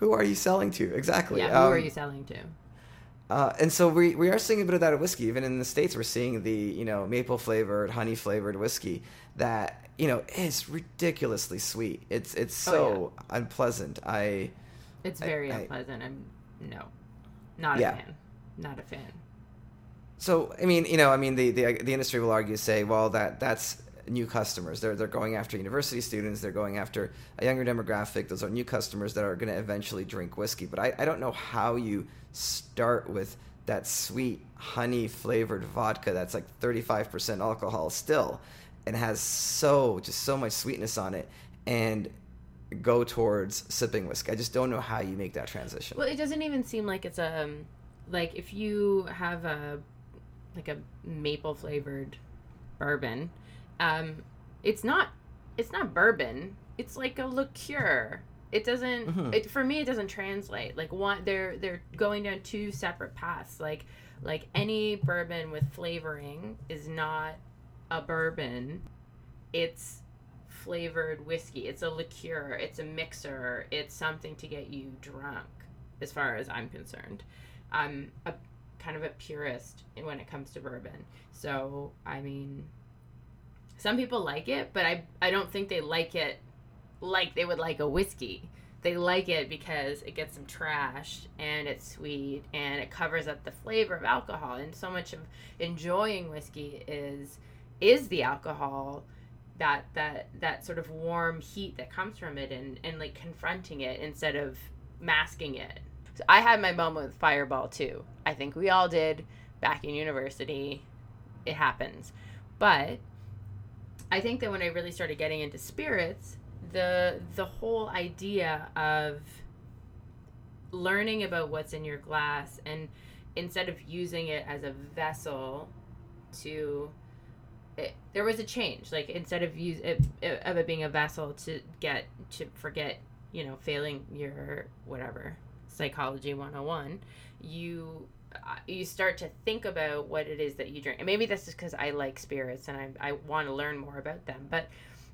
[SPEAKER 2] who are you selling to exactly
[SPEAKER 1] Yeah, who are
[SPEAKER 2] Um,
[SPEAKER 1] you selling to?
[SPEAKER 2] Uh, and so we, we are seeing a bit of that at whiskey. Even in the states, we're seeing the you know maple flavored, honey flavored whiskey that you know is ridiculously sweet. It's it's so
[SPEAKER 1] Oh,
[SPEAKER 2] unpleasant. I
[SPEAKER 1] It's very
[SPEAKER 2] I-
[SPEAKER 1] unpleasant. I'm no, not
[SPEAKER 2] Yeah.
[SPEAKER 1] a fan. Not a fan.
[SPEAKER 2] So I mean, you know, I mean, the, the the industry will argue, say, well, that that's new customers. They're they're going after university students. They're going after a younger demographic. Those are new customers that are going to eventually drink whiskey. But I, I don't know how you start with that sweet honey flavored vodka that's like 35% alcohol still and has so just so much sweetness on it and go towards sipping whiskey. I just don't know how you make that transition.
[SPEAKER 1] Well, it doesn't even seem like it's a um, like if you have a like a maple flavored bourbon, um, it's not it's not bourbon. It's like a liqueur. It doesn't.
[SPEAKER 2] Mhm.
[SPEAKER 1] It for me, it doesn't translate. Like one, they're they're going down two separate paths. Like like any bourbon with flavoring is not a bourbon. It's flavored whiskey. It's a liqueur. It's a mixer. It's something to get you drunk, as far as I'm concerned. I'm a kind of a purist when it comes to bourbon. So I mean, some people like it, but I I don't think they like it like they would like a whiskey. They like it because it gets them trashed and it's sweet and it covers up the flavor of alcohol. And so much of enjoying whiskey is is the alcohol that that that sort of warm heat that comes from it and and like confronting it instead of masking it. So I had my moment with Fireball too. I think we all did back in university. It happens. But I think that when I really started getting into spirits, the the whole idea of learning about what's in your glass and instead of using it as a vessel to it, there was a change. Like instead of use it, of it being a vessel to get to forget you know failing your whatever psychology 101 you you start to think about what it is that you drink. And maybe this is because i like spirits and i, I want to learn more about them but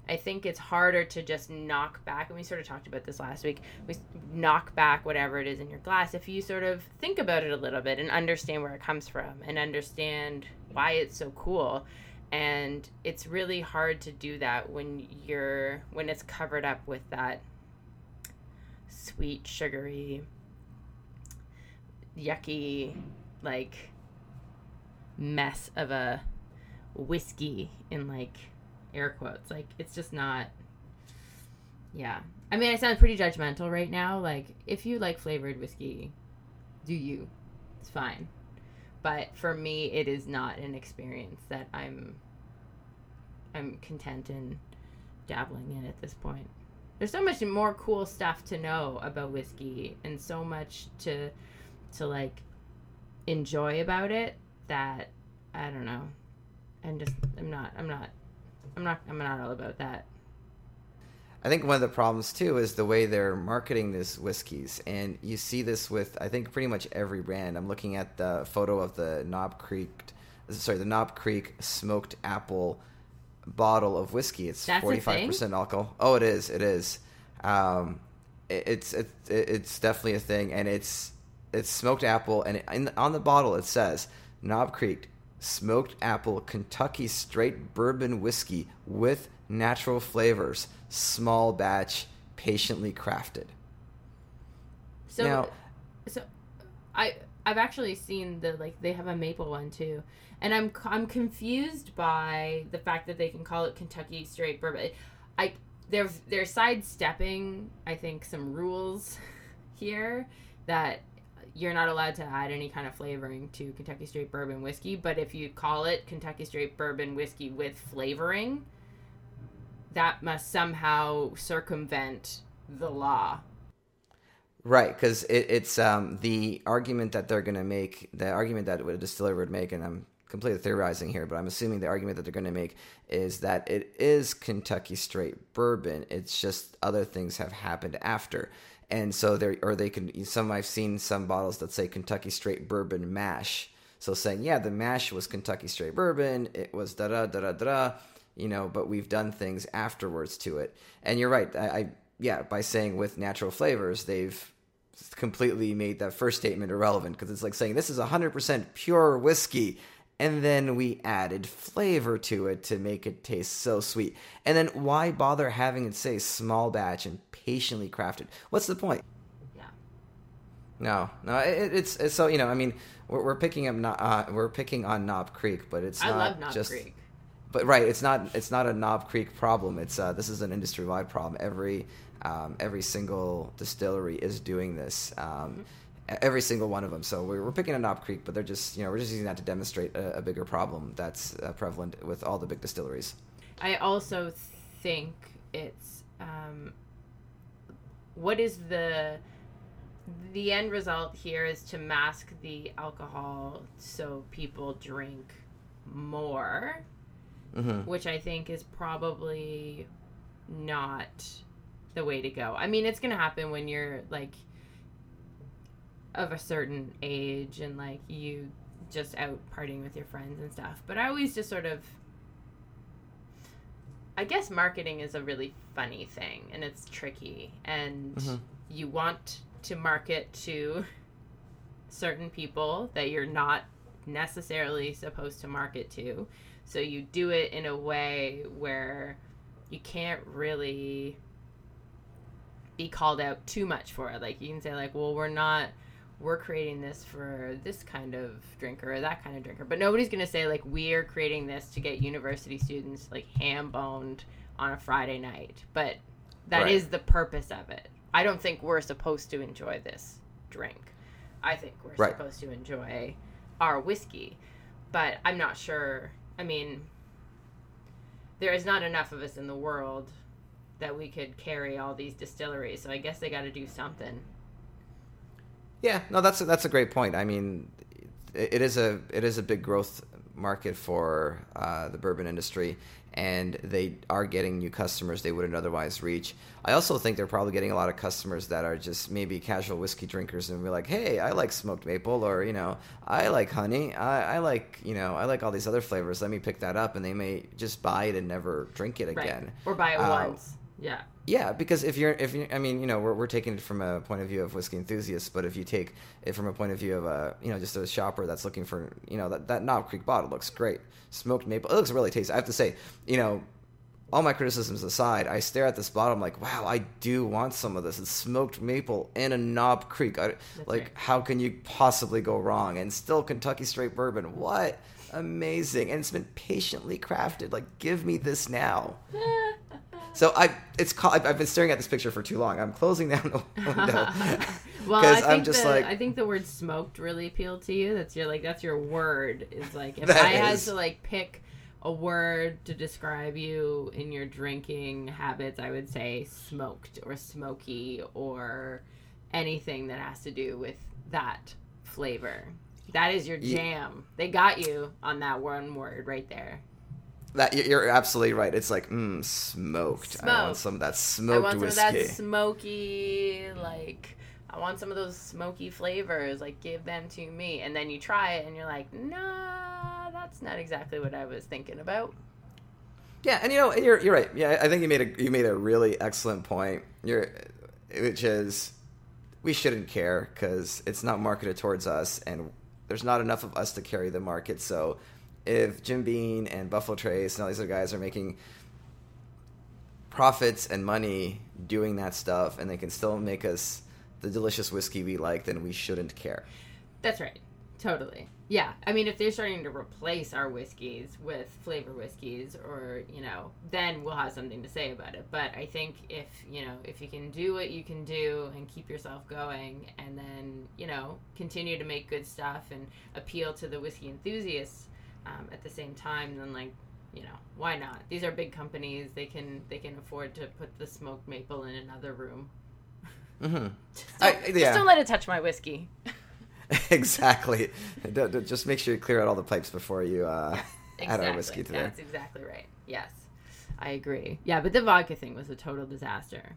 [SPEAKER 1] i think it's harder to just knock back and we sort of talked about this last week we knock back whatever it is in your glass if you sort of think about it a little bit and understand where it comes from and understand why it's so cool. And it's really hard to do that when you're when it's covered up with that sweet sugary yucky like mess of a whiskey in like air quotes. Like it's just not yeah. I mean i sound pretty judgmental right now. Like if you like flavored whiskey do you? It's fine. But for me it is not an experience that i'm i'm content in dabbling in at this point. There's so much more cool stuff to know about whiskey and so much to to like enjoy about it that i don't know i'm just i'm not i'm not i'm not i'm not all about that
[SPEAKER 2] I think one of the problems too is the way they're marketing these whiskeys, and you see this with I think pretty much every brand. I'm looking at the photo of the Knob Creek, sorry, the Knob Creek smoked apple bottle of whiskey. It's forty five percent alcohol. Oh, it is. It is. Um, it, it's it, it's definitely a thing, and it's it's smoked apple, and it, on the bottle it says Knob Creek smoked apple Kentucky straight bourbon whiskey with natural flavors, small batch, patiently crafted.
[SPEAKER 1] so
[SPEAKER 2] Now-
[SPEAKER 1] so i i've actually seen the like they have a maple one too and i'm i'm confused by the fact that they can call it kentucky straight bourbon i they're they're sidestepping i think some rules *laughs* here that you're not allowed to add any kind of flavoring to kentucky straight bourbon whiskey but if you call it kentucky straight bourbon whiskey with flavoring that must somehow circumvent the law
[SPEAKER 2] Right, because it, it's um, the argument that they're going to make, the argument that a distiller would make, and I'm completely theorizing here, but I'm assuming the argument that they're going to make is that it is Kentucky straight bourbon. It's just other things have happened after. And so there, or they can, some I've seen some bottles that say Kentucky straight bourbon mash. So saying, yeah, the mash was Kentucky straight bourbon, it was da da da da da, you know, but we've done things afterwards to it. And you're right, I, I yeah, by saying with natural flavors, they've completely made that first statement irrelevant because it's like saying this is 100% pure whiskey and then we added flavor to it to make it taste so sweet. And then why bother having it say small batch and patiently crafted? What's the point?
[SPEAKER 1] Yeah.
[SPEAKER 2] No, no, it, it's, it's so you know. I mean, we're, we're picking up, no- uh, we're picking on Knob Creek, but it's
[SPEAKER 1] I
[SPEAKER 2] not
[SPEAKER 1] love Knob
[SPEAKER 2] just.
[SPEAKER 1] Creek.
[SPEAKER 2] But right, it's not it's not a Knob Creek problem. It's uh, this is an industry wide problem. Every um, every single distillery is doing this. Um, Every single one of them. So we're, we're picking a Knob Creek, but they're just you know we're just using that to demonstrate a, a bigger problem that's uh, prevalent with all the big distilleries.
[SPEAKER 1] I also think it's um, what is the the end result here is to mask the alcohol so people drink more,
[SPEAKER 2] Mm-hmm.
[SPEAKER 1] which I think is probably not the way to go. I mean, it's going to happen when you're like of a certain age and like you just out partying with your friends and stuff. But I always just sort of I guess marketing is a really funny thing and it's tricky and
[SPEAKER 2] Mhm.
[SPEAKER 1] you want to market to certain people that you're not necessarily supposed to market to. So you do it in a way where you can't really be called out too much for it. Like you can say like, well, we're not we're creating this for this kind of drinker or that kind of drinker. But nobody's going to say like we're creating this to get university students like ham boned on a Friday night. But that is
[SPEAKER 2] Right.
[SPEAKER 1] the purpose of it. I don't think we're supposed to enjoy this drink. I think we're
[SPEAKER 2] Right.
[SPEAKER 1] supposed to enjoy our whiskey. But I'm not sure. I mean, there is not enough of us in the world that we could carry all these distilleries. So I guess they got to do something.
[SPEAKER 2] Yeah, no, that's a, that's a great point. I mean, it, it is a it is a big growth market for uh, the bourbon industry, and they are getting new customers they wouldn't otherwise reach. I also think they're probably getting a lot of customers that are just maybe casual whiskey drinkers and be like, "Hey, I like smoked maple," or you know, "I like honey," I, I like you know, I like all these other flavors. Let me pick that up, and they may just buy it and never drink it again.
[SPEAKER 1] Right. Or buy it
[SPEAKER 2] Uh,
[SPEAKER 1] once. Yeah.
[SPEAKER 2] Yeah, because if you're if you I mean you know we're we're taking it from a point of view of whiskey enthusiasts, but if you take it from a point of view of a you know just a shopper that's looking for you know that that Knob Creek bottle looks great, smoked maple, it looks really tasty. I have to say, you know, all my criticisms aside, I stare at this bottle, I'm like, wow, I do want some of this. It's smoked maple in a Knob Creek. I, like,
[SPEAKER 1] right.
[SPEAKER 2] how can you possibly go wrong? And still Kentucky straight bourbon. What? Amazing. And it's been patiently crafted. Like, give me this now. *laughs* So I, it's called. I've- been staring at this picture for too long. I'm closing down the *laughs* window
[SPEAKER 1] well, I *laughs* think
[SPEAKER 2] I'm just
[SPEAKER 1] the,
[SPEAKER 2] like,
[SPEAKER 1] I think the word smoked really appealed to you. That's your like that's your word. Is like if *laughs* I had to like pick a word to describe you in your drinking habits, I would say smoked or smoky or anything that has to do with that flavor. That is your jam. They got you on that one word right there.
[SPEAKER 2] That you're- you're absolutely right. It's like, mm, smoked. I want some of that smoked
[SPEAKER 1] I
[SPEAKER 2] smoked
[SPEAKER 1] want some
[SPEAKER 2] whiskey.
[SPEAKER 1] of that smoky, like I want some of those smoky flavors. Like give them to me, and then you try it, and you're like, nah, that's not exactly what I was thinking about.
[SPEAKER 2] Yeah, and you know, you're you're right. Yeah, I think you made a you made a really excellent point. You're, which is, we shouldn't care because it's not marketed towards us, and there's not enough of us to carry the market. So, if Jim Beam and Buffalo Trace and all these other guys are making profits and money doing that stuff, and they can still make us the delicious whiskey we like, then we shouldn't care.
[SPEAKER 1] That's right. Totally. Yeah. I mean, if they're starting to replace our whiskeys with flavor whiskeys or, you know, then we'll have something to say about it. But I think if, you know, if you can do what you can do and keep yourself going and then, you know, continue to make good stuff and appeal to the whiskey enthusiasts um, at the same time, then like, you know, why not? These are big companies. They can they can afford to put the smoked maple in another room.
[SPEAKER 2] Mm-hmm. *laughs*
[SPEAKER 1] Just don't,
[SPEAKER 2] yeah.
[SPEAKER 1] just don't let it touch my whiskey. *laughs*
[SPEAKER 2] exactly. D- d- Just make sure you clear out all the pipes before you uh, *laughs* add our whiskey to there.
[SPEAKER 1] That's exactly right. Yes, I agree. Yeah, but the vodka thing was a total disaster.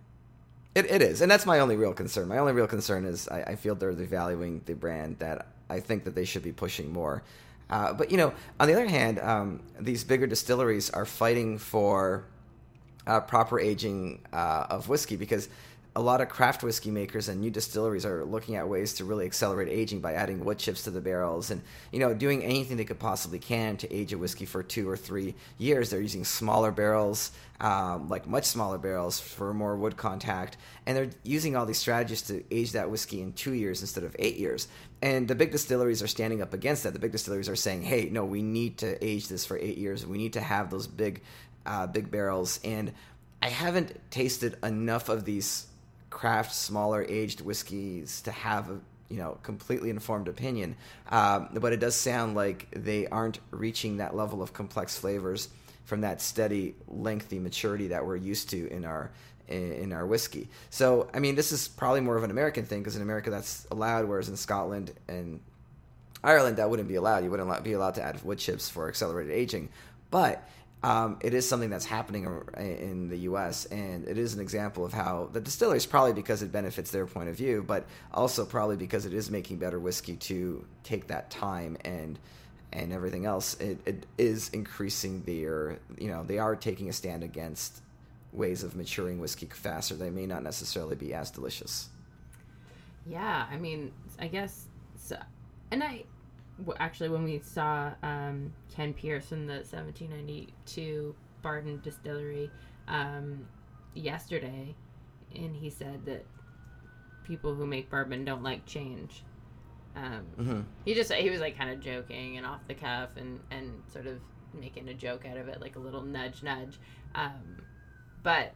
[SPEAKER 2] It, it is, and that's my only real concern. My only real concern is I, I feel they're devaluing the brand that I think that they should be pushing more. Uh, but you know, on the other hand, um, these bigger distilleries are fighting for uh, proper aging uh, of whiskey because a lot of craft whiskey makers and new distilleries are looking at ways to really accelerate aging by adding wood chips to the barrels and you know doing anything they could possibly can to age a whiskey for two or three years. They're using smaller barrels, um, like much smaller barrels for more wood contact, and they're using all these strategies to age that whiskey in two years instead of eight years. And the big distilleries are standing up against that. The big distilleries are saying, "Hey, no, we need to age this for eight years. We need to have those big, uh, big barrels." And I haven't tasted enough of these craft smaller aged whiskeys to have a you know completely informed opinion. Um, but it does sound like they aren't reaching that level of complex flavors from that steady lengthy maturity that we're used to in our in our whiskey. So i mean this is probably more of an american thing because in america that's allowed whereas in scotland and ireland that wouldn't be allowed. You wouldn't be allowed to add wood chips for accelerated aging. But um, it is something that's happening in the U.S. and it is an example of how the distilleries probably because it benefits their point of view, but also probably because it is making better whiskey to take that time and and everything else. It, it is increasing their you know they are taking a stand against ways of maturing whiskey faster. They may not necessarily be as delicious.
[SPEAKER 1] Yeah, I mean, I guess, so, and I actually when we saw um, Ken Pierce in the 1792 Barton Distillery um, yesterday, and he said that people who make bourbon don't like change. Um, mm-hmm. He just he was like kind of joking and off the cuff and and sort of making a joke out of it, like a little nudge nudge. Um, but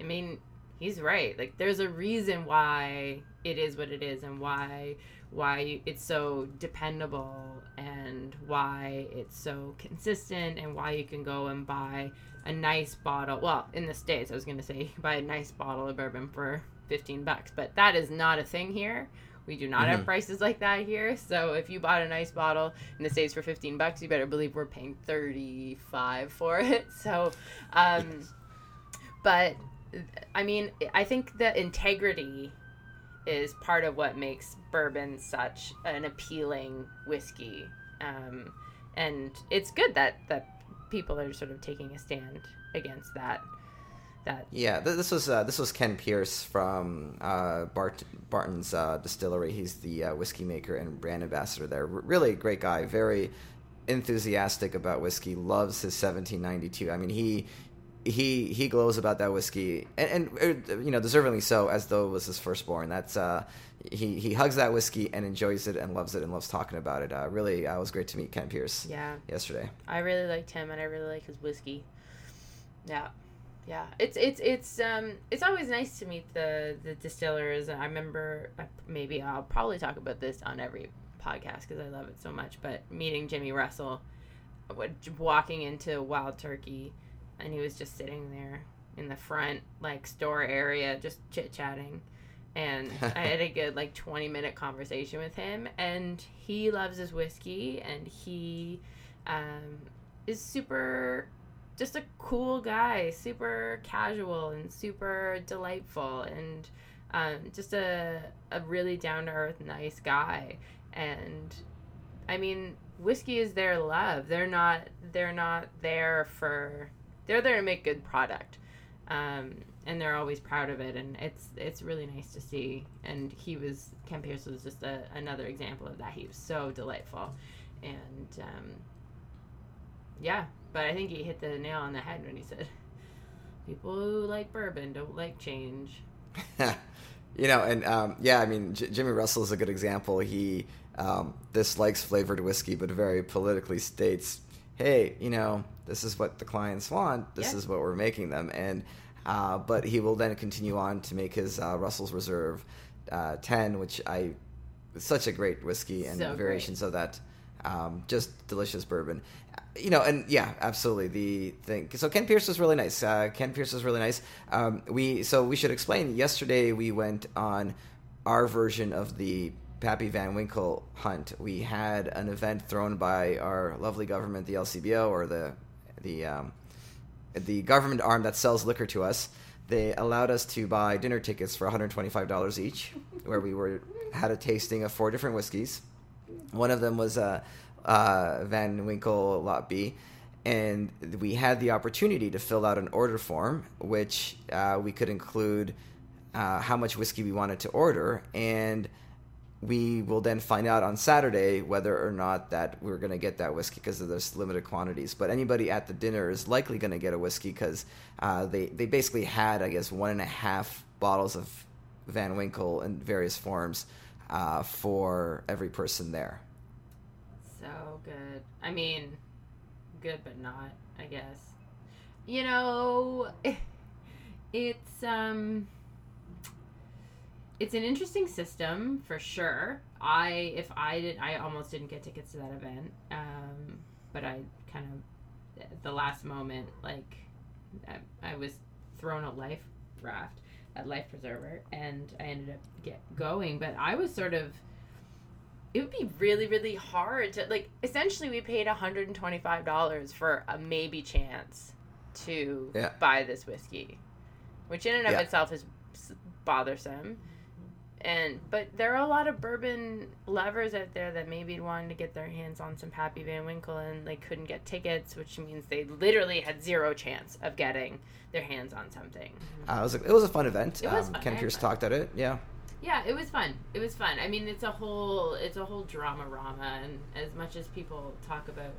[SPEAKER 1] I mean, he's right. Like there's a reason why it is what it is and why why it's so dependable and why it's so consistent and why you can go and buy a nice bottle well in the states i was going to say *laughs* buy a nice bottle of bourbon for 15 bucks but that is not a thing here we do not mm-hmm. have prices like that here so if you bought a nice bottle in the states for 15 bucks you better believe we're paying 35 for it *laughs* so um but i mean i think the integrity is part of what makes bourbon such an appealing whiskey. Um, and it's good that that people are sort of taking a stand against that. That
[SPEAKER 2] yeah, this was uh, this was Ken Pierce from uh, Bart, Barton's uh, distillery. He's the uh, whiskey maker and brand ambassador there. R- really great guy, very enthusiastic about whiskey. Loves his 1792. I mean, he he he glows about that whiskey, and, and uh, you know, deservingly so, as though it was his firstborn. That's uh, he he hugs that whiskey and enjoys it and loves it and loves talking about it. Uh, really, uh, it was great to meet Ken Pierce.
[SPEAKER 1] Yeah.
[SPEAKER 2] Yesterday.
[SPEAKER 1] I really liked him, and I really like his whiskey. Yeah, yeah. It's it's it's um it's always nice to meet the the distillers. I remember uh, maybe I'll probably talk about this on every podcast because I love it so much. But meeting Jimmy Russell, walking into Wild Turkey and he was just sitting there in the front like store area just chit chatting and *laughs* I had a good like 20 minute conversation with him and he loves his whiskey and he um, is super just a cool guy super casual and super delightful and um, just a, a really down to earth nice guy. And I mean whiskey is their love. They're not they're not there for they're there to make good product. Um, and they're always proud of it and it's it's really nice to see. And he was Ken Pierce was just a, another example of that. He was so delightful. And um, yeah but I think he hit the nail on the head when he said people who like bourbon don't like change. *laughs*
[SPEAKER 2] You know and um, yeah I mean J- Jimmy Russell is a good example. He um, dislikes flavored whiskey but very politically states hey, you know, this is what the clients want. This yeah. is what we're making them. And uh, but he will then continue on to make his uh, Russell's Reserve uh, 10, which I such a great whiskey and so variations great. of that. Um, just delicious bourbon, you know, and yeah, absolutely. The thing. So Ken Pierce was really nice. Uh, Ken Pierce was really nice. Um, we so we should explain. Yesterday we went on our version of the Pappy Van Winkle hunt. We had an event thrown by our lovely government, the LCBO, or the the um, the government arm that sells liquor to us. They allowed us to buy dinner tickets for $125 each, where we were had a tasting of four different whiskeys. One of them was a uh, uh, Van Winkle Lot B, and we had the opportunity to fill out an order form, which uh, we could include uh, how much whiskey we wanted to order, and we will then find out on Saturday whether or not that we're going to get that whiskey because of those limited quantities. But anybody at the dinner is likely going to get a whiskey because uh, they they basically had I guess one and a half bottles of Van Winkle in various forms uh, for every person there.
[SPEAKER 1] So good. I mean, good but not, I guess. You know, *laughs* it's um it's an interesting system for sure. I if I did I almost didn't get tickets to that event. Um but I kind of at the last moment like I, I was thrown a life raft at life preserver and I ended up get going, but I was sort of it would be really really hard to like essentially we paid $125 for a maybe chance to
[SPEAKER 2] Yeah.
[SPEAKER 1] buy this whiskey which in and of
[SPEAKER 2] Yeah.
[SPEAKER 1] itself is bothersome and but there are a lot of bourbon lovers out there that maybe wanted to get their hands on some Pappy Van Winkle and they couldn't get tickets, which means they literally had zero chance of getting their hands on something.
[SPEAKER 2] Uh, it was a, it was a fun event.
[SPEAKER 1] It was
[SPEAKER 2] um,
[SPEAKER 1] fun.
[SPEAKER 2] Ken Pierce talked at it. Yeah.
[SPEAKER 1] Yeah, it was fun. It was fun. I mean, it's a whole it's a whole drama rama, and as much as people talk about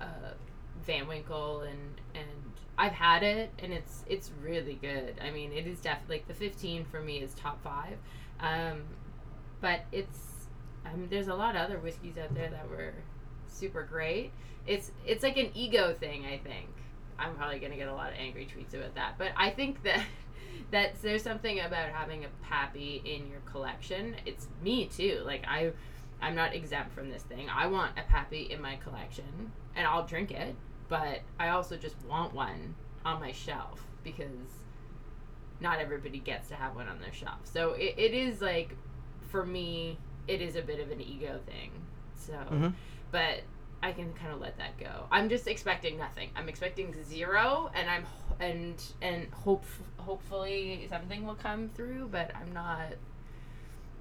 [SPEAKER 1] uh, Van Winkle and and I've had it, and it's it's really good. I mean, it is definitely like the fifteen for me is top five, um, but it's I mean, there's a lot of other whiskeys out there that were super great. It's it's like an ego thing, I think. I'm probably gonna get a lot of angry tweets about that, but I think that *laughs* that there's something about having a pappy in your collection. It's me too. Like I, I'm not exempt from this thing. I want a pappy in my collection, and I'll drink it. But I also just want one on my shelf because not everybody gets to have one on their shelf. So it, it is like, for me, it is a bit of an ego thing. So,
[SPEAKER 2] Mhm.
[SPEAKER 1] but I can kind of let that go. I'm just expecting nothing. I'm expecting zero, and I'm and and hope hopefully something will come through. But I'm not.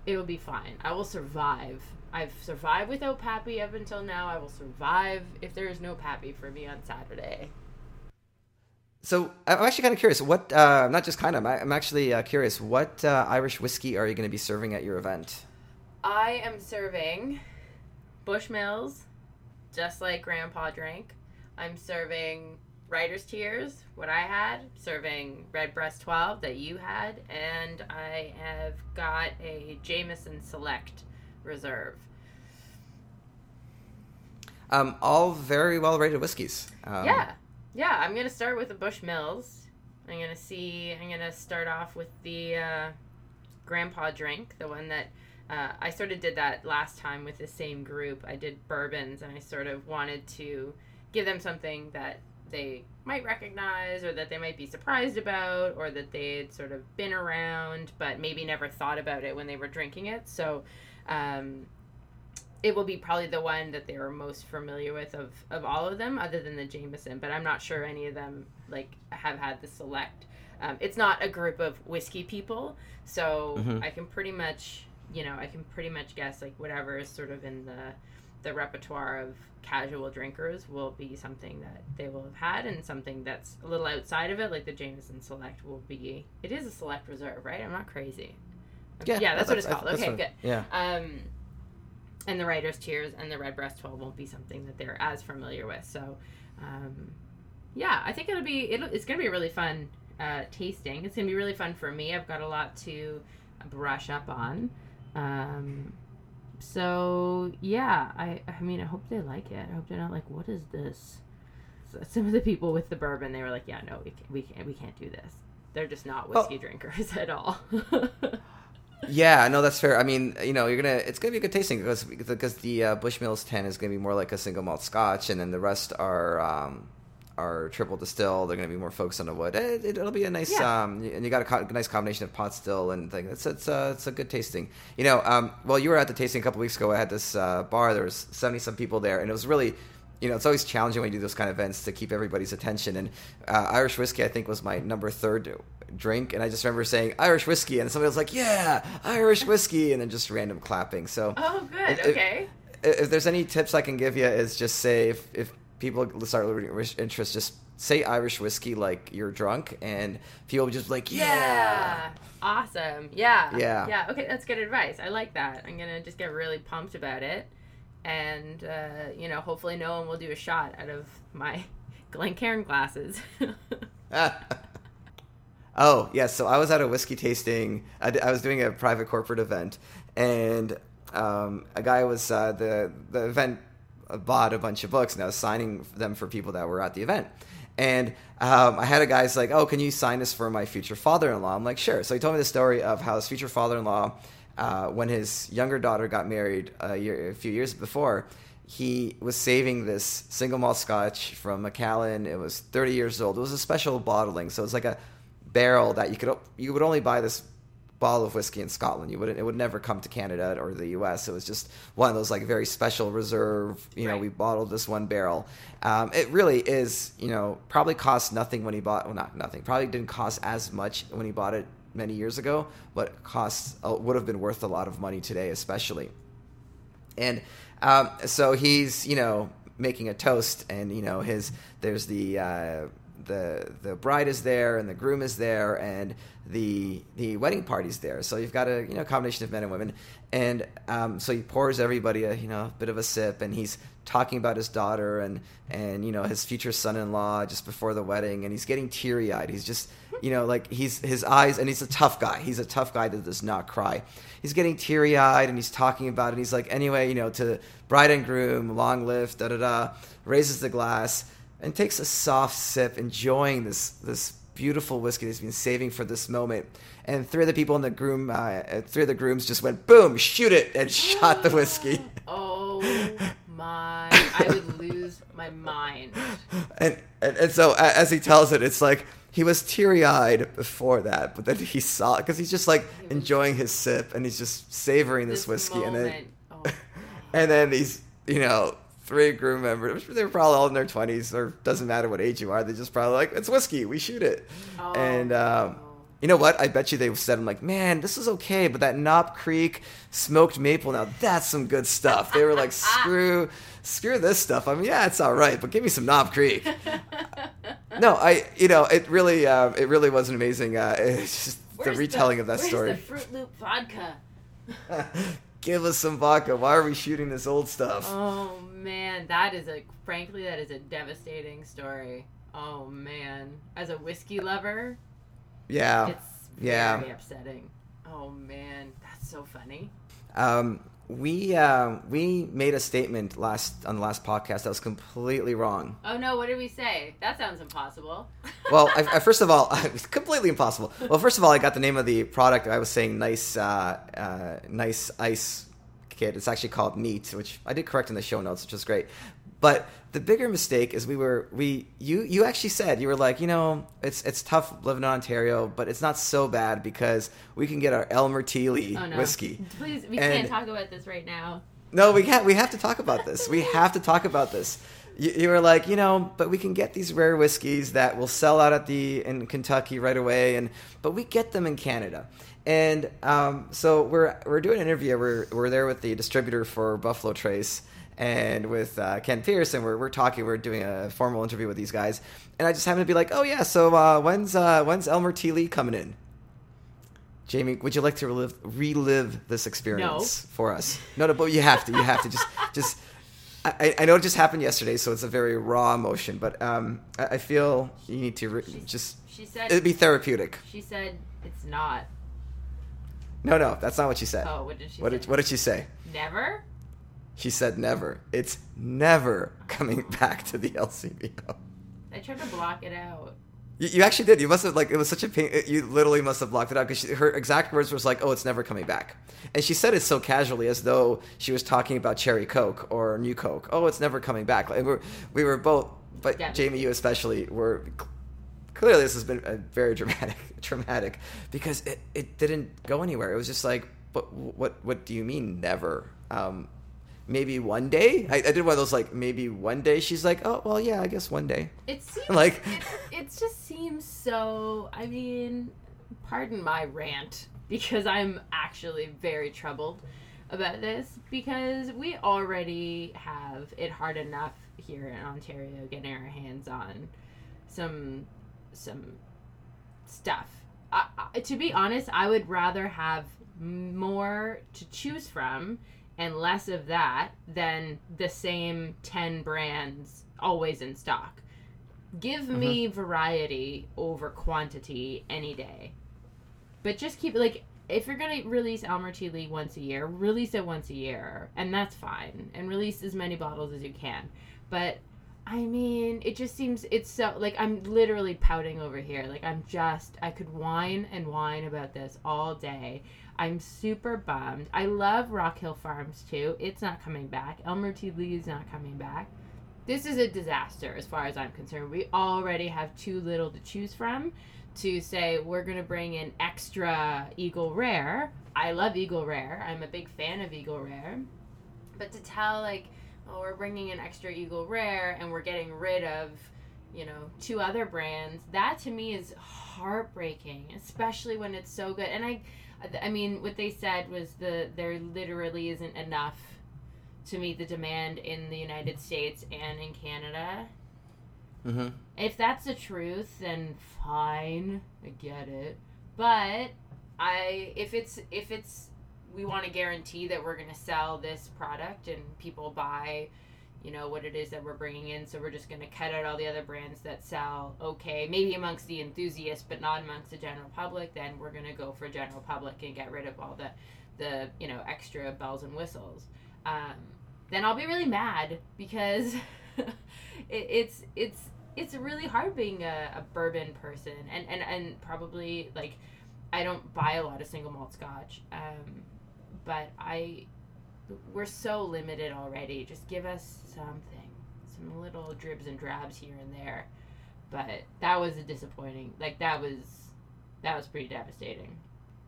[SPEAKER 1] It will be fine. I will survive. I've survived without Pappy up until now. I will survive if there is no Pappy for me on Saturday.
[SPEAKER 2] So I'm actually kind of curious. What? Uh, not just kind of. I'm actually uh, curious. What uh, Irish whiskey are you going to be serving at your event?
[SPEAKER 1] I am serving Bushmills, just like Grandpa drank. I'm serving Writer's Tears, what I had, serving Redbreast 12 that you had, and I have got a Jameson Select Reserve.
[SPEAKER 2] Um, all very well rated whiskeys. Um,
[SPEAKER 1] yeah, yeah. I'm gonna start with the Bushmills. I'm gonna see. I'm gonna start off with the uh, Grandpa drink, the one that uh, I sort of did that last time with the same group. I did bourbons, and I sort of wanted to give them something that they might recognize, or that they might be surprised about, or that they'd sort of been around, but maybe never thought about it when they were drinking it. So. Um, it will be probably the one that they were most familiar with of, of all of them, other than the Jameson. But I'm not sure any of them like have had the select. Um, it's not a group of whiskey people, so
[SPEAKER 2] Mhm.
[SPEAKER 1] I can pretty much, you know, I can pretty much guess like whatever is sort of in the the repertoire of casual drinkers will be something that they will have had, and something that's a little outside of it, like the Jameson Select, will be. It is a select reserve, right? I'm not crazy. yeah, that's, what it's called.
[SPEAKER 2] that's
[SPEAKER 1] okay, good.
[SPEAKER 2] Yeah.
[SPEAKER 1] Um, and the writer's tears and the Redbreast 12 won't be something that they're as familiar with. So, um, yeah, I think it'll be it'll, it's gonna be a really fun uh, tasting. It's gonna be really fun for me. I've got a lot to brush up on. Um, so yeah, I I mean I hope they like it. I hope they're not like what is this. So some of the people with the bourbon they were like yeah no we can't, we can't we can't do this. They're just not whiskey drinkers *laughs* at all. *laughs*
[SPEAKER 2] Yeah, no, that's fair. I mean, you know, you're gonna it's gonna be a good tasting because because the uh, Bushmills ten is gonna be more like a single malt Scotch, and then the rest are um, are triple distilled. They're gonna be more focused on the wood. It, it, will be a nice
[SPEAKER 1] Yeah.
[SPEAKER 2] um, and you got a co- nice combination of pot still and thing. It's it's uh, it's a good tasting. You know, um, well, you were at the tasting a couple weeks ago. I had this uh, bar. There was seventy some people there, and it was really. You know, it's always challenging when you do those kind of events to keep everybody's attention. And uh, Irish whiskey, I think, was my number third drink, and I just remember saying Irish whiskey, and somebody was like, "Yeah, Irish whiskey," and then just random clapping. So,
[SPEAKER 1] oh, good.
[SPEAKER 2] If- if-
[SPEAKER 1] Okay.
[SPEAKER 2] if there's any tips I can give you, is just say if if people start losing interest, just say Irish whiskey like you're drunk, and people just like, yeah.
[SPEAKER 1] Yeah. Awesome. Yeah.
[SPEAKER 2] Yeah.
[SPEAKER 1] Yeah. Okay, that's good advice. I like that. I'm gonna just get really pumped about it, and uh, you know, hopefully, no one will do a shot out of my *laughs* Glencairn glasses. *laughs* *laughs*
[SPEAKER 2] oh yes, so I was at a whiskey tasting. I was doing a private corporate event, and um, a guy was uh, the the event bought a bunch of books, and I was signing them for people that were at the event. And um, I had a guy's like, "Oh, can you sign this for my future father-in-law?" I'm like, "Sure." So he told me the story of how his future father-in-law, uh, when his younger daughter got married a, year, a few years before, he was saving this single malt Scotch from Macallan. It was 30 years old. It was a special bottling, so it's like a barrel that you could you would only buy this bottle of whiskey in Scotland. You wouldn't it would never come to Canada or the U.S. It was just one of those like very special reserve. You know,
[SPEAKER 1] Right.
[SPEAKER 2] we bottled this one barrel. Um, it really is. You know, probably cost nothing when he bought. Well, not nothing. Probably didn't cost as much when he bought it many years ago, but costs uh, would have been worth a lot of money today, especially. And um, so he's, you know, making a toast, and you know, his there's the uh, the the bride is there, and the groom is there, and the the wedding party's there. So you've got a you know combination of men and women, and um, so he pours everybody a you know bit of a sip, and he's talking about his daughter and and you know his future son-in-law just before the wedding, and he's getting teary-eyed. He's just you know like he's his eyes, and he's a tough guy. He's a tough guy that does not cry. He's getting teary-eyed, and he's talking about it. And he's like, anyway, you know, to bride and groom, long live, da da da. Raises the glass and takes a soft sip, enjoying this this beautiful whiskey that he's been saving for this moment. And three of the people in the groom, uh, uh, three of the grooms just went boom, shoot it, and *laughs* shot the whiskey. *laughs*
[SPEAKER 1] oh my! I would *laughs* lose my mind.
[SPEAKER 2] And, and and so as he tells it, it's like he was teary eyed before that, but then he saw because he's just like enjoying his sip and he's just savoring this, whiskey, and then
[SPEAKER 1] moment. Oh,
[SPEAKER 2] and then these you know three crew members. They were probably all in their 20s or doesn't matter what age you are. They just probably like it's whiskey we shoot it.
[SPEAKER 1] Oh,
[SPEAKER 2] and um, you know what? I bet you they said i'm like man this is okay but that knob creek smoked maple now that's some good stuff. They were like *laughs* screw screw this stuff. I mean yeah it's all right but give me some knob creek. *laughs* No i you know it really uh, it really was an amazing uh, *laughs* it's just the
[SPEAKER 1] Where's
[SPEAKER 2] retelling of that
[SPEAKER 1] where's
[SPEAKER 2] story.
[SPEAKER 1] the Froot Loop vodka.
[SPEAKER 2] give us some vodka. Why are we shooting this old stuff?
[SPEAKER 1] Oh man, that is a frankly that is a devastating story. Oh man, as a whiskey lover,
[SPEAKER 2] yeah
[SPEAKER 1] it's
[SPEAKER 2] yeah.
[SPEAKER 1] very upsetting. Oh man, that's so funny.
[SPEAKER 2] Um, we uh, we made a statement last on the last podcast that was completely wrong.
[SPEAKER 1] Oh no, what did we say? That sounds impossible. *laughs*
[SPEAKER 2] Well, I, I, first of all, *laughs* it's completely impossible. Well, first of all, I got the name of the product. I was saying nice, uh, uh, nice ice kit. It's actually called Neat, which I did correct in the show notes, which was great. But the bigger mistake is we were we you you actually said you were like you know it's it's tough living in Ontario, but it's not so bad because we can get our Elmer T.
[SPEAKER 1] Lee Oh no,
[SPEAKER 2] whiskey.
[SPEAKER 1] Please, we
[SPEAKER 2] And-
[SPEAKER 1] can't talk about this right now.
[SPEAKER 2] No, we can't. We have to talk about this. We have to talk about this. You, you were like, you know, but we can get these rare whiskeys that will sell out at the in Kentucky right away, and but we get them in Canada. And um, so we're we're doing an interview. We're we're there with the distributor for Buffalo Trace and with uh, Ken Pierce, and we're we're talking. We're doing a formal interview with these guys, and I just happened to be like, oh yeah, so uh, when's uh, when's Elmer T. Lee coming in? Jamie, would you like to relive relive this experience for us? No, no, but you have to. You have to just *laughs* just. I, I know it just happened yesterday, so it's a very raw emotion, but um, I, I feel you need to re-
[SPEAKER 1] She's-
[SPEAKER 2] just.
[SPEAKER 1] She said.
[SPEAKER 2] It'd be therapeutic.
[SPEAKER 1] she said it's not.
[SPEAKER 2] No, no, that's not what she said.
[SPEAKER 1] Oh, what did she
[SPEAKER 2] what
[SPEAKER 1] say?
[SPEAKER 2] did What did she say?
[SPEAKER 1] Never.
[SPEAKER 2] She said never. It's never coming back to the LCBO.
[SPEAKER 1] I tried to block it out.
[SPEAKER 2] You, you actually did. You must have like it was such a pain. You literally must have blocked it out because her exact words was like, "Oh, it's never coming back," and she said it so casually as though she was talking about cherry coke or new coke. Oh, it's never coming back. Like, we're, we were both, but. Jamie, you especially, were clearly this has been a very dramatic, *laughs* traumatic because it, it didn't go anywhere. It was just like, what what what do you mean never? Um, maybe one day. I, I did one of those like maybe one day. She's like, oh well, yeah, I guess one day.
[SPEAKER 1] It *laughs* seems
[SPEAKER 2] Like-
[SPEAKER 1] it, it just seems so. I mean, pardon my rant because I'm actually very troubled about this because we already have it hard enough here in Ontario getting our hands on some some stuff. I, I, to be honest, I would rather have more to choose from and less of that than the same 10 brands always in stock. Give me mm-hmm. variety over quantity any day. But just keep like if you're gonna release Elmer T. Lee once a year, release it once a year, and that's fine. And release as many bottles as you can. But I mean, it just seems it's so like I'm literally pouting over here. Like I'm just I could whine and whine about this all day. I'm super bummed. I love Rock Hill Farms too. It's not coming back. Elmer T. Lee is not coming back. This is a disaster as far as I'm concerned. We already have too little to choose from to say we're going to bring in extra Eagle Rare. I love Eagle Rare. I'm a big fan of Eagle Rare. But to tell like, oh, we're bringing in extra Eagle Rare and we're getting rid of, you know, two other brands, that to me is heartbreaking, especially when it's so good. And I I mean, what they said was the there literally isn't enough to meet the demand in the United States and in Canada.
[SPEAKER 2] Mm-hmm.
[SPEAKER 1] If that's the truth, then fine, I get it. But I, if it's if it's we want to guarantee that we're going to sell this product and people buy you know what it is that we're bringing in so we're just going to cut out all the other brands that sell okay maybe amongst the enthusiasts but not amongst the general public then we're going to go for general public and get rid of all the the you know extra bells and whistles. Um, then i'll be really mad because *laughs* it, it's it's it's really hard being a, a bourbon person and, and and probably like i don't buy a lot of single malt scotch um, but i we're so limited already. Just give us something, some little dribs and drabs here and there. But that was a disappointing. Like that was that was pretty devastating.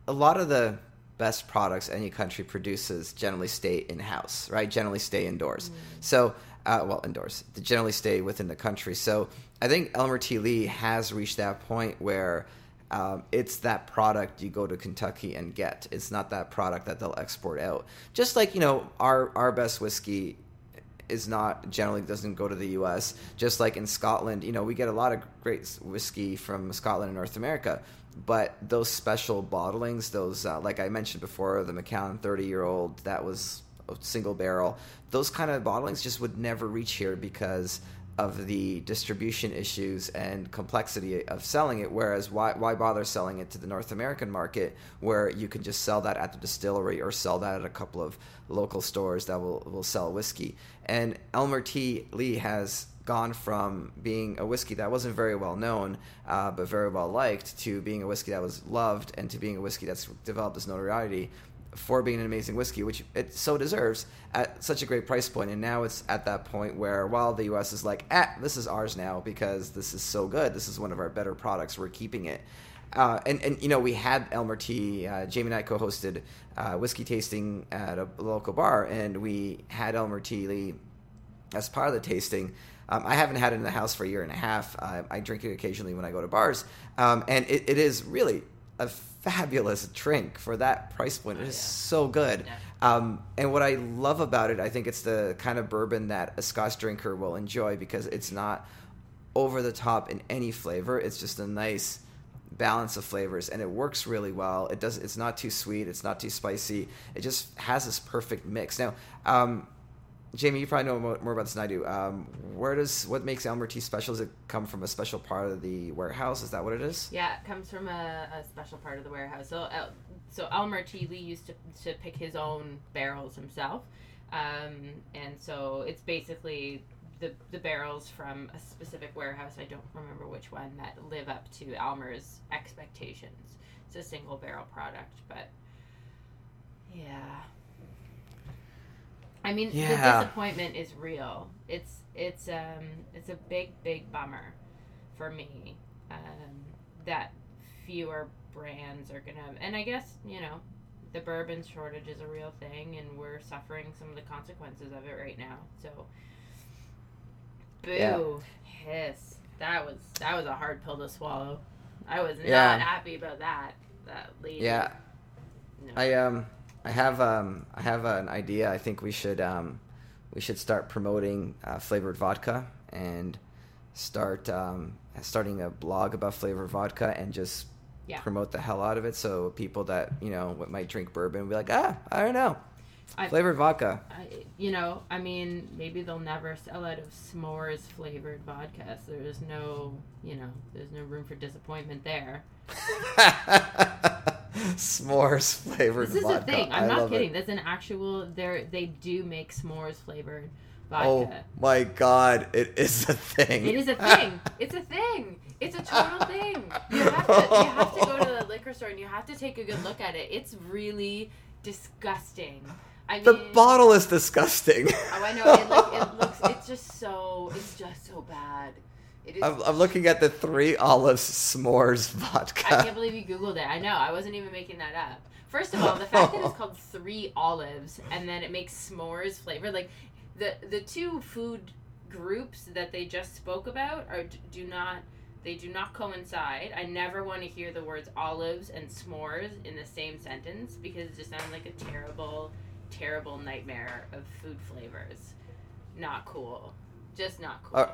[SPEAKER 2] A lot of the best products any country produces generally stay in house, right? Generally stay indoors. Mm. So, uh, well, indoors. They generally stay within the country. So, I think Elmer T. Lee has reached that point where um, it's that product you go to Kentucky and get. It's not that product that they'll export out. Just like you know, our our best whiskey is not generally doesn't go to the U.S. Just like in Scotland, you know, we get a lot of great whiskey from Scotland and North America, but those special bottlings, those uh, like I mentioned before, the Macallan 30 year old that was a single barrel, those kind of bottlings just would never reach here because of the distribution issues and complexity of selling it. Whereas, why, why bother selling it to the North American market where you can just sell that at the distillery or sell that at a couple of local stores that will, will sell whiskey? And Elmer T. Lee has gone from being a whiskey that wasn't very well known uh, but very well liked to being a whiskey that was loved and to being a whiskey that's developed this notoriety for being an amazing whiskey, which it so deserves at such a great price point. And now it's at that point where while the U.S. is like, ah, this is ours now because this is so good. This is one of our better products. We're keeping it. Uh, and, and you know we had Elmer T. Uh, Jamie and I co-hosted uh, whiskey tasting at a local bar, and we had Elmer T. Lee as part of the tasting. Um, I haven't had it in the house for a year and a half. I drink it occasionally when I go to bars, um, and it, it is really a fabulous drink for that price point. It is oh, yeah. so good. Yeah. Um, and what I love about it, I think it's the kind of bourbon that a Scotch drinker will enjoy because it's not over the top in any flavor. It's just a nice balance of flavors and it works really well. It does it's not too sweet, it's not too spicy. It just has this perfect mix. Now, um, Jamie, you probably know more about this than I do. Um, where does what makes Elmer T special? Does it come from a special part of the warehouse? Is that what it is?
[SPEAKER 1] Yeah, it comes from a, a special part of the warehouse. So, uh, so Elmer T Lee used to to pick his own barrels himself, um, and so it's basically the the barrels from a specific warehouse. I don't remember which one that live up to Elmer's expectations. It's a single barrel product, but yeah I mean, yeah. the disappointment is real. It's it's um it's a big big bummer for me um, that fewer brands are gonna. And I guess you know the bourbon shortage is a real thing, and we're suffering some of the consequences of it right now. So, boo, yeah. hiss. That was that was a hard pill to swallow. I was yeah. not happy about that. That lady.
[SPEAKER 2] Yeah. No. I um I have um, I have an idea. I think we should um, we should start promoting uh, flavored vodka and start um, starting a blog about flavored vodka and just
[SPEAKER 1] Yeah.
[SPEAKER 2] promote the hell out of it. So people that you know what might drink bourbon will be like, ah, I don't know,
[SPEAKER 1] I-
[SPEAKER 2] flavored vodka.
[SPEAKER 1] I, you know, I mean, maybe they'll never sell out of s'mores flavored vodka. So there's no, you know, there's no room for disappointment there. *laughs*
[SPEAKER 2] S'mores flavored
[SPEAKER 1] This is
[SPEAKER 2] vodka.
[SPEAKER 1] a thing.
[SPEAKER 2] I
[SPEAKER 1] I'm not kidding.
[SPEAKER 2] It.
[SPEAKER 1] That's an actual. There, they do make s'mores flavored
[SPEAKER 2] Oh my god, it is a thing.
[SPEAKER 1] It is a *laughs* thing. It's a thing. It's a total thing. You have to. You have to go to the liquor store and you have to take a good look at it. It's really disgusting. I mean,
[SPEAKER 2] The bottle is disgusting.
[SPEAKER 1] Oh, I know. It, like, it looks. It's just so. It's just so bad. It is.
[SPEAKER 2] I'm, I'm looking at the three olives s'mores vodka.
[SPEAKER 1] I can't believe you googled it. I know. I wasn't even making that up. First of all, the fact that it's *laughs* called Three Olives and then it makes s'mores flavor, like the the two food groups that they just spoke about are do not they do not coincide. I never want to hear the words olives and s'mores in the same sentence because it just sounds like a terrible, terrible nightmare of food flavors. Not cool. Just not cool.
[SPEAKER 2] Uh,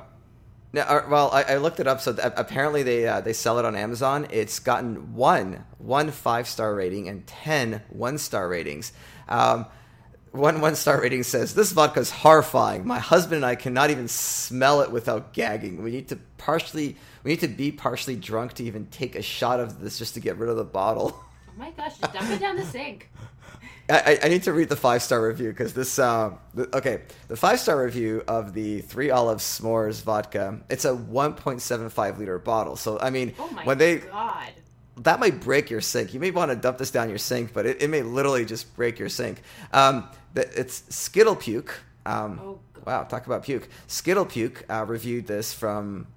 [SPEAKER 2] Now, uh, well, I, I looked it up. So th- apparently they uh, they sell it on Amazon. It's gotten one one five star rating and 10 one star ratings. Um, one one star rating says this vodka is horrifying. My husband and I cannot even smell it without gagging. We need to partially we need to be partially drunk to even take a shot of this just to get rid of the bottle.
[SPEAKER 1] oh my gosh! Just dump it down the sink. *laughs*
[SPEAKER 2] I, I- need to read the five star review because this. Um, the, okay, the five star review of the Three Olives S'mores vodka. It's a 1.75 liter bottle. So I mean,
[SPEAKER 1] Oh my
[SPEAKER 2] when they
[SPEAKER 1] god!
[SPEAKER 2] that might break your sink. You may want to dump this down your sink, but it, it may literally just break your sink. Um, the- it's Skittle Puke. Um,
[SPEAKER 1] Oh,
[SPEAKER 2] wow, talk about puke. Skittle Puke uh, reviewed this from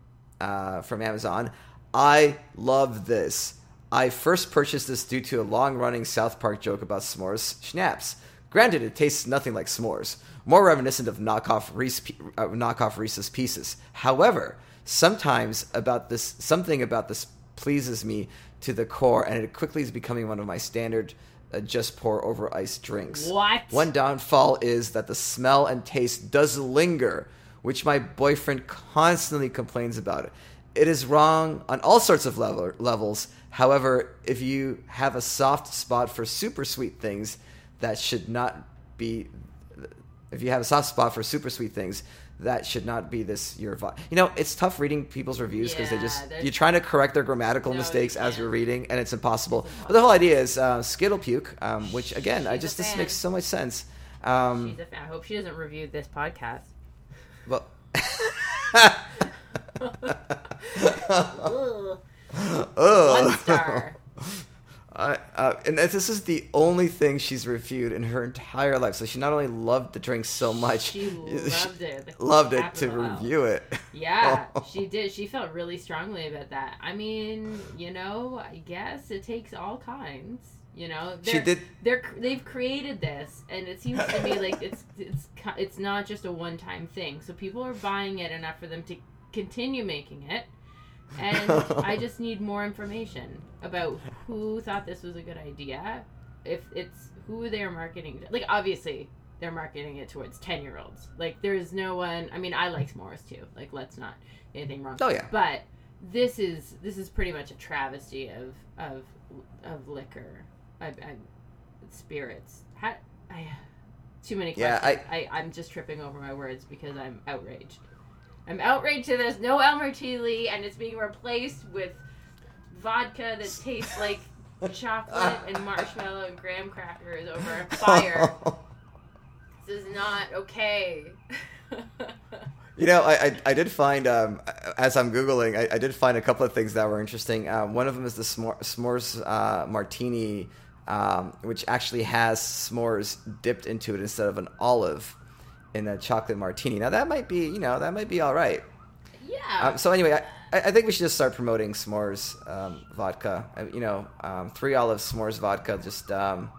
[SPEAKER 2] uh, from Amazon. I love this. I first purchased this due to a long running South Park joke about s'mores schnapps. Granted, it tastes nothing like s'mores, more reminiscent of knockoff, Reese, uh, knockoff Reese's Pieces. However, sometimes about this, something about this pleases me to the core, and it quickly is becoming one of my standard uh, just pour over ice drinks.
[SPEAKER 1] What?
[SPEAKER 2] One downfall is that the smell and taste does linger, which my boyfriend constantly complains about. It is wrong on all sorts of level, levels. However, if you have a soft spot for super sweet things, that should not be. If you have a soft spot for super sweet things, that should not be this your vi- You know, it's tough reading people's reviews because they just you're trying to correct their grammatical
[SPEAKER 1] No, you
[SPEAKER 2] mistakes as you're reading, and it's impossible. But the whole idea is uh, Skittle Puke, um, which again, I
[SPEAKER 1] She's a
[SPEAKER 2] just this makes so much sense. Um,
[SPEAKER 1] She's a fan. I hope she doesn't review this podcast.
[SPEAKER 2] well. *laughs* *laughs* *laughs*
[SPEAKER 1] One star. *laughs*
[SPEAKER 2] I, uh, and this is the only thing she's reviewed in her entire life. So she not only loved the drink so much, *laughs*
[SPEAKER 1] She loved it.
[SPEAKER 2] loved it to review it.
[SPEAKER 1] Yeah, she did. She felt really strongly about that. I mean, you know, I guess it takes all kinds. You know,
[SPEAKER 2] She
[SPEAKER 1] They're-
[SPEAKER 2] did.
[SPEAKER 1] They're they've created this, and it seems to me like it's it's it's not just a one time thing. So people are buying it enough for them to continue making it, and I *laughs* just need more information about who thought this was a good idea. If it's who they're marketing, to. like obviously they're marketing it towards ten year olds. Like there's no one. I mean, I like s'mores too. Like let's not anything wrong.
[SPEAKER 2] Oh, yeah.
[SPEAKER 1] But this is this is pretty much a travesty of of of liquor, I, I, spirits. Ha I, *sighs* too many
[SPEAKER 2] Yeah.
[SPEAKER 1] I, I I'm just tripping over my words because I'm outraged. I'm outraged that there's no Elmer T. Lee, and it's being replaced with vodka that *laughs* tastes like chocolate and marshmallow and graham crackers over a *laughs* fire. This is not okay. *laughs*
[SPEAKER 2] You know, I, I, I did find, um, as I'm Googling, I, I did find a couple of things that were interesting. Um, one of them is the s'more, s'mores uh, martini, um, which actually has s'mores dipped into it instead of an olive in a chocolate martini. Now, that might be, you know, that might be all right.
[SPEAKER 1] yeah.
[SPEAKER 2] Um, so anyway, I, I think we should just start promoting s'mores um, vodka. Uh, You know, um, three olive s'mores vodka. Just um,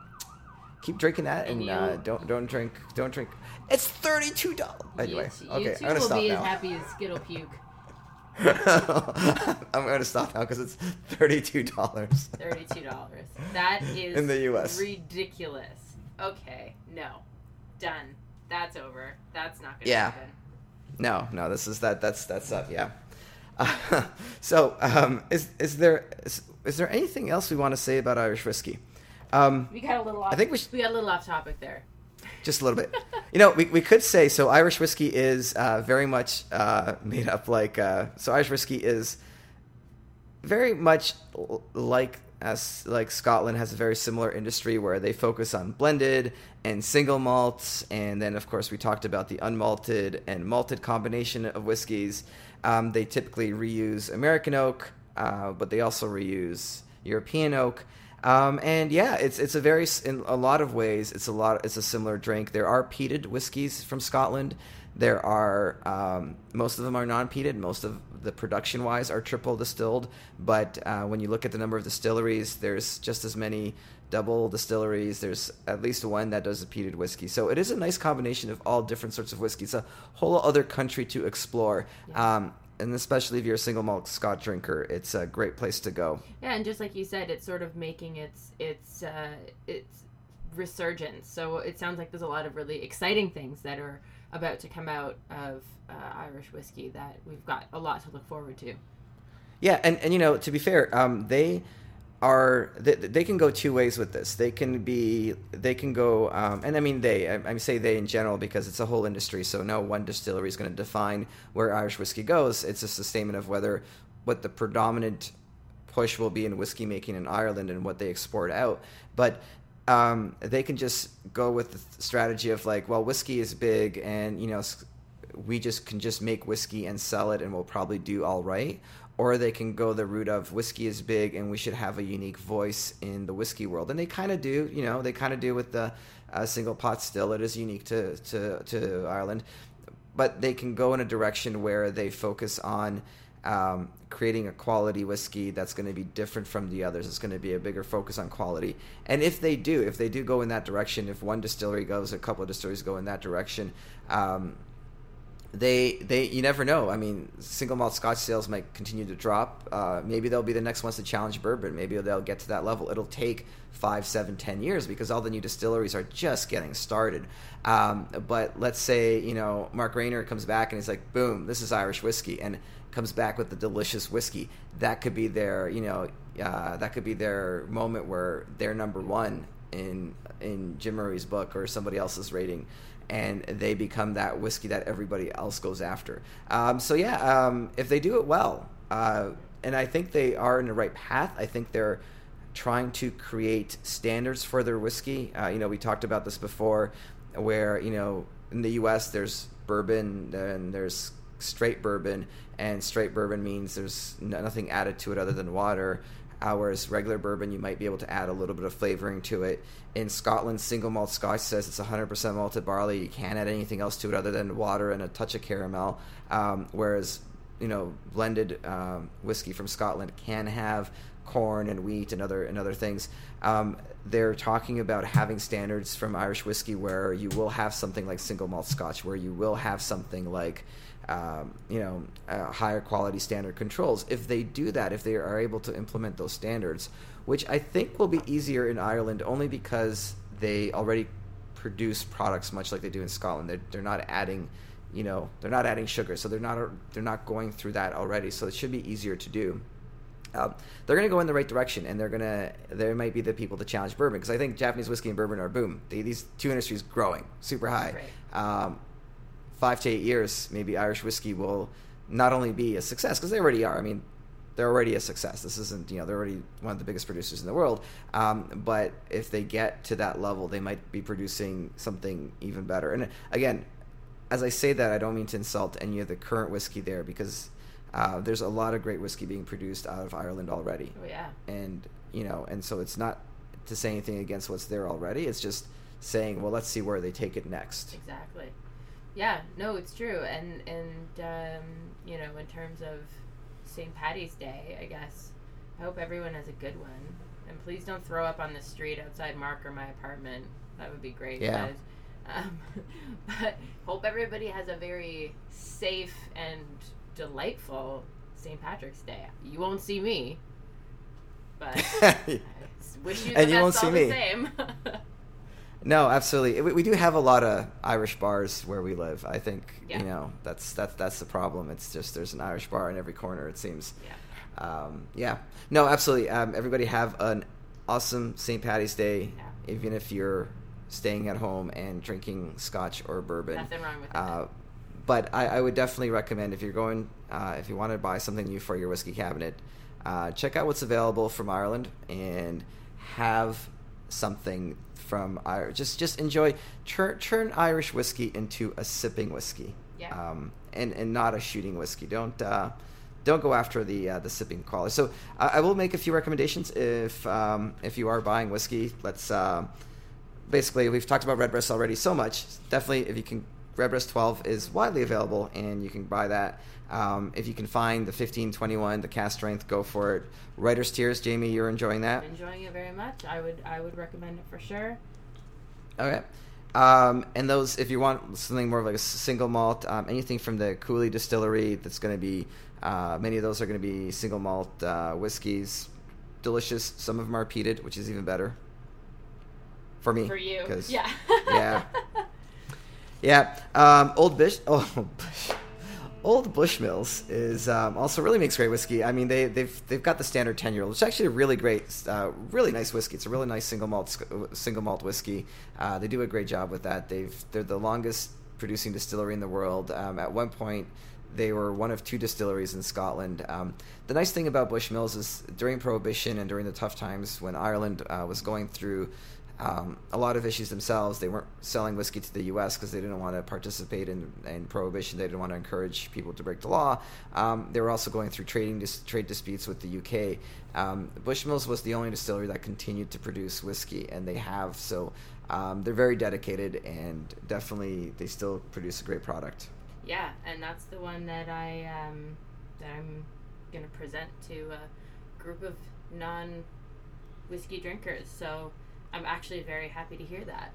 [SPEAKER 2] keep drinking that, and,
[SPEAKER 1] And
[SPEAKER 2] uh, don't don't drink don't drink. It's thirty two dollars. Anyway,
[SPEAKER 1] you,
[SPEAKER 2] okay,
[SPEAKER 1] you
[SPEAKER 2] I'm
[SPEAKER 1] two
[SPEAKER 2] gonna
[SPEAKER 1] will
[SPEAKER 2] stop
[SPEAKER 1] be as happy as Skittle Puke. *laughs*
[SPEAKER 2] I'm gonna stop now because it's thirty two dollars.
[SPEAKER 1] Thirty-two dollars. That is
[SPEAKER 2] In the US.
[SPEAKER 1] ridiculous. Okay, no, done. That's over. That's not gonna
[SPEAKER 2] Yeah.
[SPEAKER 1] happen.
[SPEAKER 2] No, no, this is that. That's that's up. Yeah. Uh, *laughs* so, um, is is there is, is there anything else we want to say about Irish whiskey? Um,
[SPEAKER 1] We got a little off.
[SPEAKER 2] I think we should-
[SPEAKER 1] we got a little off topic there.
[SPEAKER 2] just a little bit. *laughs* You know, we, we could say so. Irish whiskey is uh, very much uh, made up like uh, so. Irish whiskey is very much like as like Scotland has a very similar industry where they focus on blended and single malts, and then of course we talked about the unmalted and malted combination of whiskeys. Um, they typically reuse American oak, uh, but they also reuse European oak. Um, and yeah, it's it's a very in a lot of ways it's a lot it's a similar drink. There are peated whiskeys from Scotland. There are um, most of them are non-peated. Most of the production wise are triple distilled. But uh, when you look at the number of distilleries, there's just as many double distilleries. There's at least one that does a peated whiskey. So it is a nice combination of all different sorts of whiskey. It's a whole other country to explore. Um, and especially if you're a single malt Scotch drinker, it's a great place to go.
[SPEAKER 1] Yeah, and just like you said, it's sort of making its its uh, its resurgence. So it sounds like there's a lot of really exciting things that are about to come out of uh, Irish whiskey that we've got a lot to look forward to.
[SPEAKER 2] Yeah, and, and you know, to be fair, um, they are they, they can go two ways with this. They can be they can go, um, and I mean they. I, I say they in general because it's a whole industry. So no one distillery is going to define where Irish whiskey goes. It's just a statement of whether what the predominant push will be in whiskey making in Ireland and what they export out. But um, they can just go with the strategy of like, well, whiskey is big, and you know, we just can just make whiskey and sell it, and we'll probably do all right. Or they can go the route of whiskey is big, and we should have a unique voice in the whiskey world, and they kind of do. You know, they kind of do with the uh, single pot still. It is unique to to to Ireland, but they can go in a direction where they focus on um, creating a quality whiskey that's going to be different from the others. It's going to be a bigger focus on quality. And if they do, if they do go in that direction, if one distillery goes, a couple of distilleries go in that direction, um, they they you never know. I mean, single malt Scotch sales might continue to drop. Uh, maybe they'll be the next ones to challenge bourbon. Maybe they'll get to that level. It'll take five, seven, ten years because all the new distilleries are just getting started. Um, but let's say you know Mark Reynier comes back and he's like, boom, this is Irish whiskey, and comes back with the delicious whiskey. That could be their you know uh, that could be their moment where they're number one in in Jim Murray's book or somebody else's rating and they become that whiskey that everybody else goes after. Um, so yeah, um, if they do it well, uh, and I think they are in the right path. I think they're trying to create standards for their whiskey. Uh, you know, we talked about this before, where you know in the U.S. there's bourbon and there's straight bourbon, and straight bourbon means there's nothing added to it other than water. Whereas regular bourbon, you might be able to add a little bit of flavoring to it. In Scotland, single malt Scotch says it's 100% malted barley. You can't add anything else to it other than water and a touch of caramel. Um, whereas, you know, blended um, whiskey from Scotland can have corn and wheat and other and other things. Um, they're talking about having standards from Irish whiskey where you will have something like single malt Scotch, where you will have something like um, you know, uh, higher quality standard controls. If they do that, if they are able to implement those standards, which I think will be easier in Ireland only because they already produce products much like they do in Scotland. They're, they're not adding, you know, they're not adding sugar, so they're not they're not going through that already. So it should be easier to do. Um, they're going to go in the right direction, and they're going to. They might be the people to challenge bourbon because I think Japanese whiskey and bourbon are boom. They, these two industries growing super high. Um, five to eight years, maybe Irish whiskey will not only be a success because they already are. I mean, they're already a success. This isn't you know they're already one of the biggest producers in the world. Um, but if they get to that level, they might be producing something even better. And again, as I say that, I don't mean to insult any of the current whiskey there because uh, there's a lot of great whiskey being produced out of Ireland already
[SPEAKER 1] Oh yeah.
[SPEAKER 2] and you know and so it's not to say anything against what's there already it's just saying well let's see where they take it next
[SPEAKER 1] Exactly. Yeah, no, it's true. And and um, you know, in terms of St. Patty's Day, I guess I hope everyone has a good one. And please don't throw up on the street outside Mark or my apartment. That would be great.
[SPEAKER 2] Yeah.
[SPEAKER 1] guys. Um, *laughs* but hope everybody has a very safe and delightful St. Patrick's Day. You won't see me, but *laughs* wish you the
[SPEAKER 2] And you won't see
[SPEAKER 1] all
[SPEAKER 2] me.
[SPEAKER 1] same. *laughs*
[SPEAKER 2] No, absolutely. We, we do have a lot of Irish bars where we live. I think
[SPEAKER 1] Yeah.
[SPEAKER 2] you know that's that's that's the problem. It's just there's an Irish bar in every corner. It seems.
[SPEAKER 1] Yeah.
[SPEAKER 2] Um, yeah. No, absolutely. Um, everybody have an awesome St. Patty's Day,
[SPEAKER 1] Yeah.
[SPEAKER 2] even if you're staying at home and drinking scotch or bourbon.
[SPEAKER 1] Nothing wrong with that.
[SPEAKER 2] Uh, but I, I would definitely recommend if you're going, uh, if you want to buy something new for your whiskey cabinet, uh, check out what's available from Ireland and have something from Irish. Just just enjoy turn turn Irish whiskey into a sipping whiskey.
[SPEAKER 1] Yeah.
[SPEAKER 2] Um, and and not a shooting whiskey. Don't. Uh, don't go after the uh, the sipping quality. So I I will make a few recommendations if um, if you are buying whiskey. Let's uh, basically we've talked about Redbreast already so much. Definitely, if you can, Redbreast 12 is widely available, and you can buy that. Um, if you can find the 1521, the cask strength, go for it. Writer's Tears, Jamie, you're enjoying that.
[SPEAKER 1] Enjoying it very much. I would I would recommend it for sure.
[SPEAKER 2] Okay. Um, and those, if you want something more of like a single malt, um, anything from the Cooley Distillery, that's going to be, uh, many of those are going to be single malt uh, whiskeys. Delicious. Some of them are peated, which is even better. For me.
[SPEAKER 1] For you. Yeah.
[SPEAKER 2] yeah. *laughs* Yeah. Um, Old Bish. Oh. *laughs* Old Bushmills is um, also really makes great whiskey. I mean, they they've they've got the standard ten year old, It's actually a really great, uh, really nice whiskey. It's a really nice single malt single malt whiskey. Uh, they do a great job with that. They've they're the longest producing distillery in the world. Um, at one point, they were one of two distilleries in Scotland. Um, the nice thing about Bushmills is during Prohibition and during the tough times when Ireland uh, was going through um, a lot of issues themselves. They weren't selling whiskey to the U.S. because they didn't want to participate in, in prohibition. They didn't want to encourage people to break the law. Um, they were also going through trading dis- trade disputes with the U.K. Um, Bushmills was the only distillery that continued to produce whiskey, and they have. So um, they're very dedicated, and definitely they still produce a great product.
[SPEAKER 1] Yeah, and that's the one that I um, that I'm gonna present to a group of non whiskey drinkers. So I'm actually very happy to hear that.